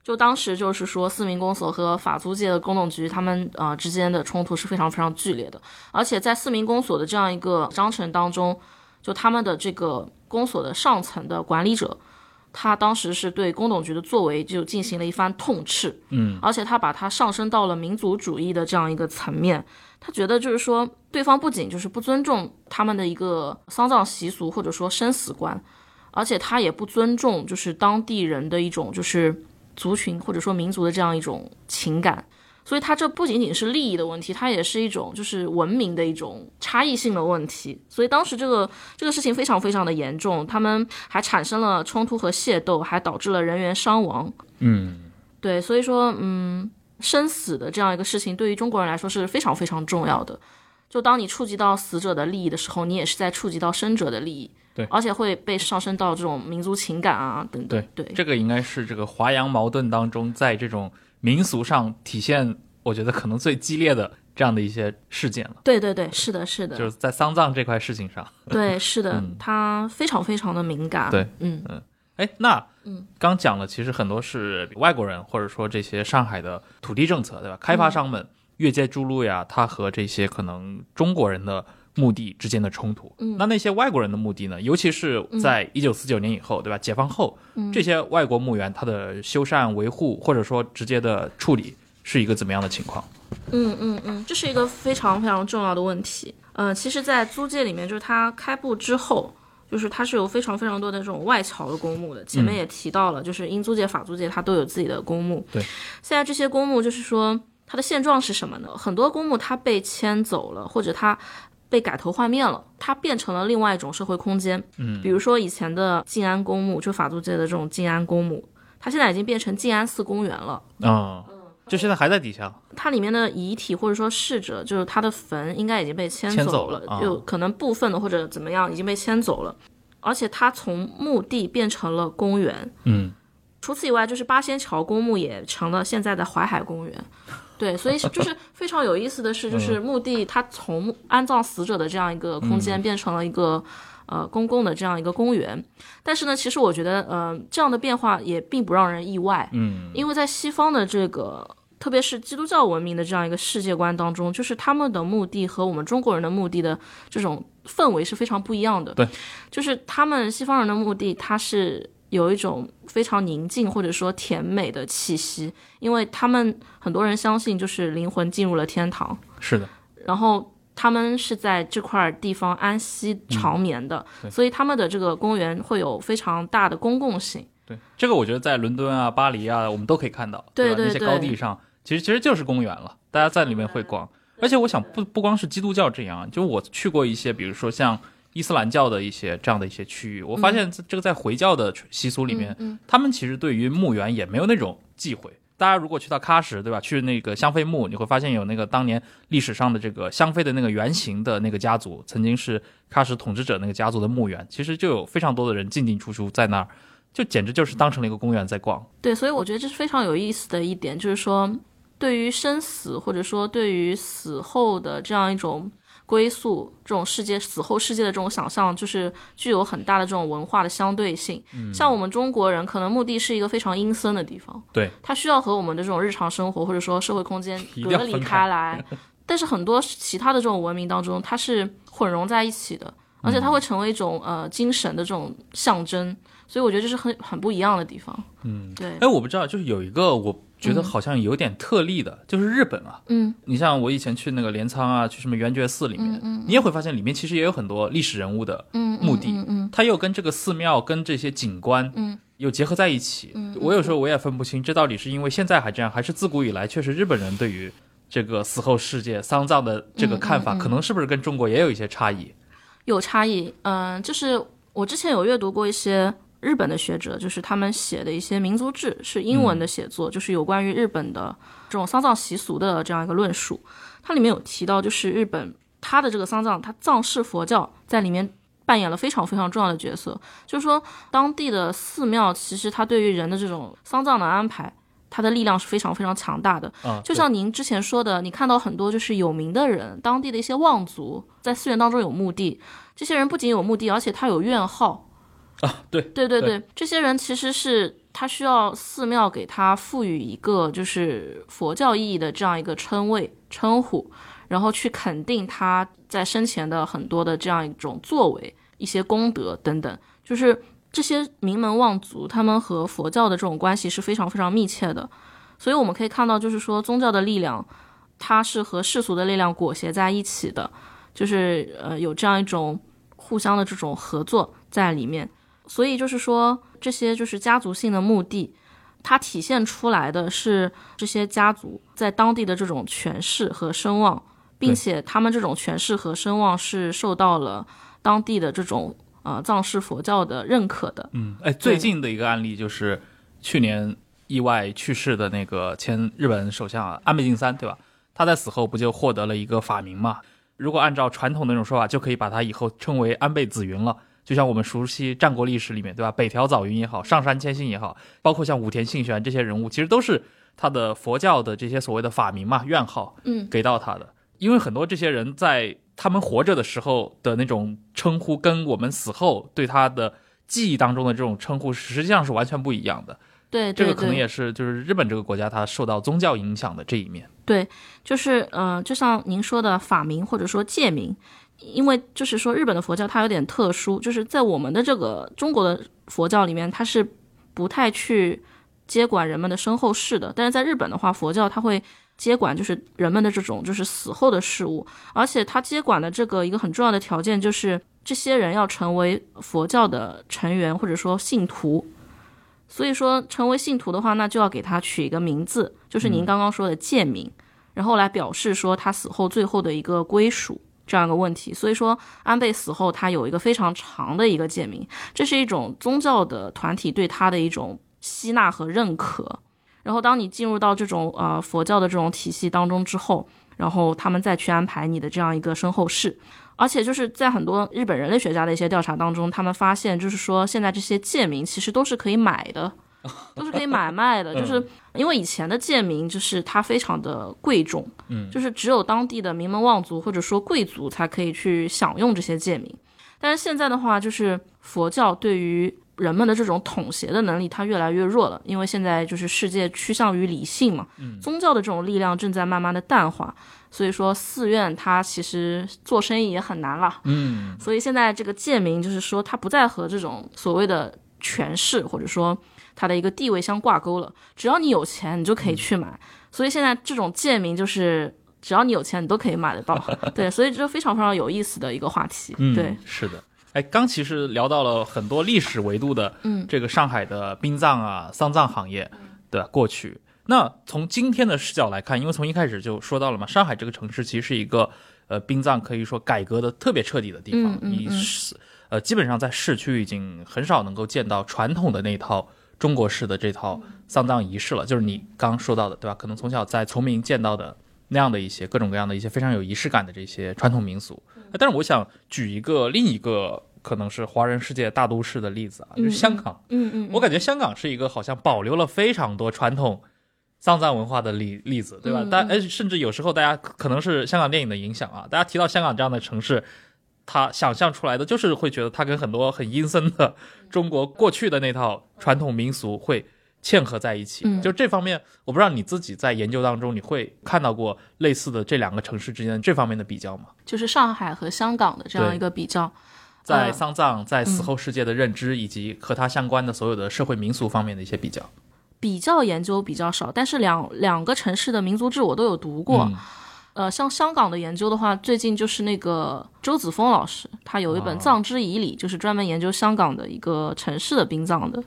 就当时就是说，四民公所和法租界的工农局他们呃之间的冲突是非常非常剧烈的，而且在四民公所的这样一个章程当中，就他们的这个公所的上层的管理者。他当时是对工董局的作为就进行了一番痛斥，嗯，而且他把它上升到了民族主义的这样一个层面，他觉得就是说对方不仅就是不尊重他们的一个丧葬习俗或者说生死观，而且他也不尊重就是当地人的一种就是族群或者说民族的这样一种情感，所以他这不仅仅是利益的问题，它也是一种就是文明的一种差异性的问题。所以当时这个这个事情非常非常的严重，他们还产生了冲突和械斗，还导致了人员伤亡。嗯，对，所以说嗯，生死的这样一个事情对于中国人来说是非常非常重要的。就当你触及到死者的利益的时候，你也是在触及到生者的利益。对而且会被上升到这种民族情感啊等等。对这个应该是这个华阳矛盾当中，在这种民俗上体现，我觉得可能最激烈的这样的一些事件了，对对对，是的，是的，就是在丧葬这块事情上。对，是的，嗯它非常非常的敏感。对，嗯嗯哎，那嗯刚讲了，其实很多是外国人，或者说这些上海的土地政策，对吧？开发商们越界筑路呀，他和这些可能中国人的目的之间的冲突。嗯那那些外国人的目的呢？尤其是在一九四九年以后，对吧？解放后，嗯这些外国墓园它的修缮维护，或者说直接的处理，是一个怎么样的情况？嗯嗯嗯，这是一个非常非常重要的问题。呃，其实，在租界里面，就是它开埠之后，就是它是有非常非常多的这种外侨的公墓的。前面也提到了，就是英租界、法租界，它都有自己的公墓。对，现在这些公墓就是说，它的现状是什么呢？很多公墓它被迁走了，或者它被改头换面了，它变成了另外一种社会空间。嗯，比如说以前的静安公墓，就法租界的这种静安公墓，它现在已经变成静安寺公园了。啊、就现在还在底下。它里面的遗体或者说逝者，就是他的坟应该已经被迁迁走了，走了啊就可能部分的或者怎么样已经被迁走了，而且它从墓地变成了公园。嗯，除此以外，就是八仙桥公墓也成了现在的淮海公园。对，所以就是非常有意思的是，就是墓地它从安葬死者的这样一个空间变成了一个。呃，公共的这样一个公园，但是呢，其实我觉得，呃，这样的变化也并不让人意外，嗯，因为在西方的这个，特别是基督教文明的这样一个世界观当中，就是他们的目的和我们中国人的目的的这种氛围是非常不一样的。对，就是他们西方人的目的，它是有一种非常宁静或者说甜美的气息，因为他们很多人相信，就是灵魂进入了天堂，是的，然后他们是在这块地方安息长眠的，对所以他们的这个公园会有非常大的公共性。对，这个我觉得在伦敦啊、巴黎啊，我们都可以看到，吧？那些对对对高地上，其实其实就是公园了，大家在里面会逛。而且我想不不光是基督教这样，就我去过一些，比如说像伊斯兰教的一些这样的一些区域，我发现这个在回教的习俗里面，嗯他们其实对于墓园也没有那种忌讳。大家如果去到喀什，对吧？去那个香妃墓，你会发现有那个当年历史上的这个香妃的那个原型的那个家族，曾经是喀什统治者那个家族的墓园，其实就有非常多的人进进出出在那儿，就简直就是当成了一个公园在逛。对，所以我觉得这是非常有意思的一点，就是说，对于生死或者说对于死后的这样一种归宿，这种世界死后世界的这种想象，就是具有很大的这种文化的相对性。像我们中国人，可能墓地是一个非常阴森的地方，对，它需要和我们的这种日常生活或者说社会空间隔离开开来。但是很多其他的这种文明当中，它是混融在一起的，而且它会成为一种呃精神的这种象征。所以我觉得这是很很不一样的地方。嗯，对，哎，我不知道，就是有一个我觉得好像有点特例的，就是日本啊。嗯，你像我以前去那个镰仓啊，去什么圆觉寺里面，你也会发现里面其实也有很多历史人物的嗯墓地，嗯嗯它又跟这个寺庙跟这些景观，嗯，又结合在一起。我有时候我也分不清，这到底是因为现在还这样，还是自古以来确实日本人对于这个死后世界丧葬的这个看法，可能是不是跟中国也有一些差异？有差异。嗯、就是我之前有阅读过一些日本的学者，就是他们写的一些民族志，是英文的写作，就是有关于日本的这种丧葬习俗的这样一个论述。它里面有提到，就是日本它的这个丧葬，它藏式佛教在里面扮演了非常非常重要的角色。就是说，当地的寺庙其实它对于人的这种丧葬的安排，它的力量是非常非常强大的。啊，就像您之前说的，你看到很多就是有名的人，当地的一些望族在寺院当中有墓地，这些人不仅有墓地，而且他有院号。啊，对 对对对对，这些人其实是他需要寺庙给他赋予一个就是佛教意义的这样一个称谓称呼，然后去肯定他在生前的很多的这样一种作为、一些功德等等，就是这些名门望族他们和佛教的这种关系是非常非常密切的，所以我们可以看到，就是说宗教的力量，它是和世俗的力量裹挟在一起的，就是呃有这样一种互相的这种合作在里面。所以就是说，这些就是家族性的墓地，它体现出来的是这些家族在当地的这种权势和声望，并且他们这种权势和声望是受到了当地的这种呃藏式佛教的认可的。嗯，哎，最近的一个案例就是去年意外去世的那个前日本首相啊安倍晋三，对吧？他在死后不就获得了一个法名嘛？如果按照传统那种说法，就可以把他以后称为安倍紫云了。就像我们熟悉战国历史里面，对吧？北条早云也好，上杉谦信也好，包括像武田信玄这些人物，其实都是他的佛教的这些所谓的法名嘛、院号，嗯，给到他的。因为很多这些人在他们活着的时候的那种称呼，跟我们死后对他的记忆当中的这种称呼，实际上是完全不一样的。对对这个可能也是就是日本这个国家它受到宗教影响的这一面。对，就是呃，就像您说的法名或者说戒名，因为就是说日本的佛教它有点特殊，就是在我们的这个中国的佛教里面，它是不太去接管人们的身后事的，但是在日本的话，佛教它会接管就是人们的这种就是死后的事物，而且它接管的这个一个很重要的条件就是这些人要成为佛教的成员或者说信徒。所以说，成为信徒的话，那就要给他取一个名字，就是您刚刚说的戒名，然后来表示说他死后最后的一个归属这样一个问题。所以说，安倍死后他有一个非常长的一个戒名，这是一种宗教的团体对他的一种吸纳和认可。然后，当你进入到这种呃佛教的这种体系当中之后，然后他们再去安排你的这样一个身后事。而且就是在很多日本人类学家的一些调查当中，他们发现，就是说现在这些戒名其实都是可以买的，都是可以买卖的。就是因为以前的贱民就是它非常的贵重，嗯，就是只有当地的名门望族或者说贵族才可以去享用这些贱民。但是现在的话，就是佛教对于人们的这种统邪的能力，它越来越弱了，因为现在就是世界趋向于理性嘛，宗教的这种力量正在慢慢的淡化。所以说，寺院它其实做生意也很难了。嗯，所以现在这个贱民就是说，他不再和这种所谓的权势或者说它的一个地位相挂钩了。只要你有钱，你就可以去买。所以现在这种贱民就是，只要你有钱，你都可以买得到。对，所以这非常非常有意思的一个话题。嗯，对，是的。哎，刚其实聊到了很多历史维度的，嗯这个上海的殡葬啊、丧葬行业的过去。那从今天的视角来看，因为从一开始就说到了嘛，上海这个城市其实是一个呃殡葬可以说改革的特别彻底的地方。嗯嗯你嗯是呃基本上在市区已经很少能够见到传统的那套中国式的这套丧葬仪式了，就是你刚刚说到的，对吧？可能从小在崇明见到的那样的一些各种各样的一些非常有仪式感的这些传统民俗。呃但是我想举一个另一个可能是华人世界大都市的例子啊，就是香港。嗯嗯，我感觉香港是一个好像保留了非常多传统丧葬文化的例例子，对吧？嗯大哎，甚至有时候大家可能是香港电影的影响啊，大家提到香港这样的城市，他想象出来的就是会觉得他跟很多很阴森的中国过去的那套传统民俗会嵌合在一起。嗯就这方面，我不知道你自己在研究当中，你会看到过类似的这两个城市之间这方面的比较吗？就是上海和香港的这样一个比较。在呃丧葬、在死后世界的认知，以及和它相关的所有的社会民俗方面的一些比较。比较研究比较少，但是两两个城市的民族志我都有读过。嗯呃，像香港的研究的话，最近就是那个周子峰老师，他有一本哦《葬之以礼》，就是专门研究香港的一个城市的殡葬的。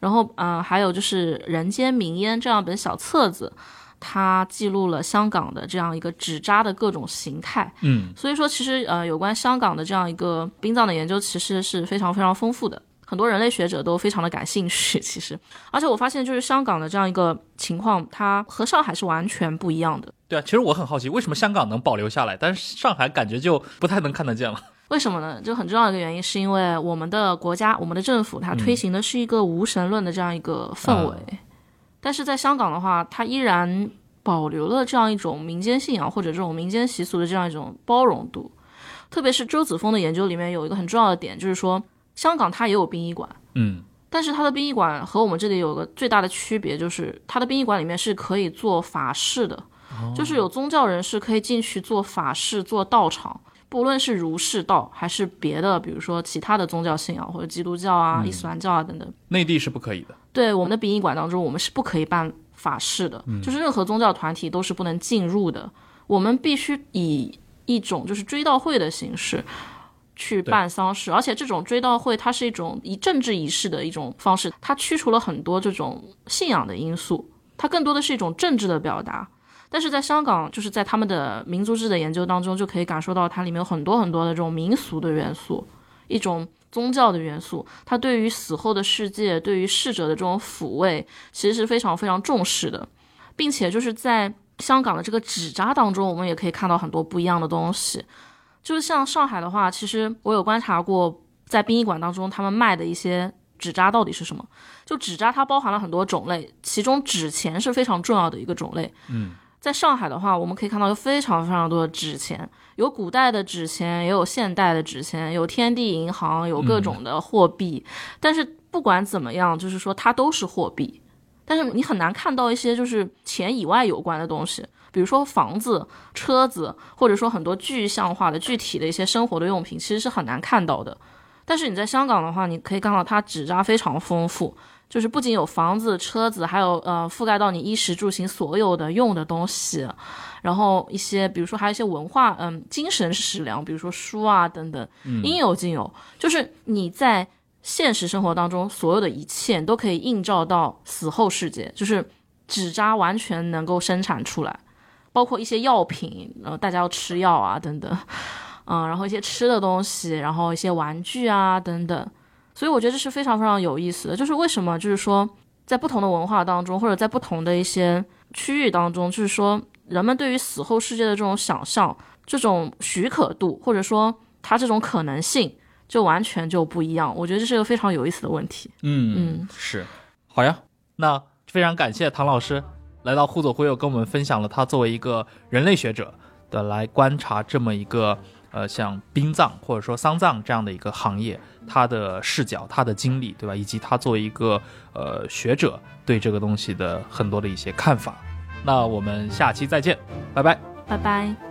然后，呃，还有就是《人间名烟》这样本小册子，它记录了香港的这样一个纸扎的各种形态。嗯，所以说，其实呃，有关香港的这样一个殡葬的研究，其实是非常非常丰富的。很多人类学者都非常的感兴趣，其实，而且我发现就是香港的这样一个情况，它和上海是完全不一样的。对啊，其实我很好奇，为什么香港能保留下来，但是上海感觉就不太能看得见了。为什么呢？就很重要的一个原因，是因为我们的国家、我们的政府，它推行的是一个无神论的这样一个氛围，但是在香港的话，它依然保留了这样一种民间信仰或者这种民间习俗的这样一种包容度。特别是周子峰的研究里面有一个很重要的点，就是说香港它也有殡仪馆，嗯，但是它的殡仪馆和我们这里有个最大的区别，就是它的殡仪馆里面是可以做法事的，就是有宗教人士可以进去做法事、做道场。不论是儒释道还是别的，比如说其他的宗教信仰或者基督教啊、伊斯兰教啊等等，内地是不可以的。对我们的殡仪馆当中，我们是不可以办法事的，就是任何宗教团体都是不能进入的。我们必须以一种就是追悼会的形式去办丧事，而且这种追悼会它是一种以政治仪式的一种方式，它驱除了很多这种信仰的因素，它更多的是一种政治的表达。但是在香港，就是在他们的民族志的研究当中，就可以感受到它里面有很多很多的这种民俗的元素，一种宗教的元素。它对于死后的世界，对于逝者的这种抚慰，其实是非常非常重视的，并且就是在香港的这个纸扎当中，我们也可以看到很多不一样的东西。就是像上海的话，其实我有观察过，在殡仪馆当中他们卖的一些纸扎到底是什么？就纸扎它包含了很多种类，其中纸钱是非常重要的一个种类。嗯。在上海的话，我们可以看到有非常非常多的纸钱，有古代的纸钱，也有现代的纸钱，有天地银行，有各种的货币。但是不管怎么样，就是说它都是货币。但是你很难看到一些就是钱以外有关的东西，比如说房子、车子，或者说很多具象化的、具体的一些生活的用品，其实是很难看到的。但是你在香港的话，你可以看到它纸扎非常丰富。就是不仅有房子、车子，还有呃覆盖到你衣食住行所有的用的东西，然后一些比如说还有一些文化，嗯，精神食粮，比如说书啊等等，应有尽有。就是你在现实生活当中所有的一切都可以映照到死后世界，就是纸扎完全能够生产出来，包括一些药品，然后大家要吃药啊等等，嗯，然后一些吃的东西，然后一些玩具啊等等。所以我觉得这是非常非常有意思的，就是为什么，就是说，在不同的文化当中，或者在不同的一些区域当中，就是说，人们对于死后世界的这种想象、这种许可度，或者说它这种可能性，就完全就不一样。我觉得这是个非常有意思的问题。嗯嗯，是，好呀，那非常感谢唐老师来到互左互右，跟我们分享了他作为一个人类学者的来观察这么一个。呃，像殡葬或者说丧葬这样的一个行业，他的视角、他的经历，对吧？以及他作为一个呃学者对这个东西的很多的一些看法。那我们下期再见，拜拜，拜拜。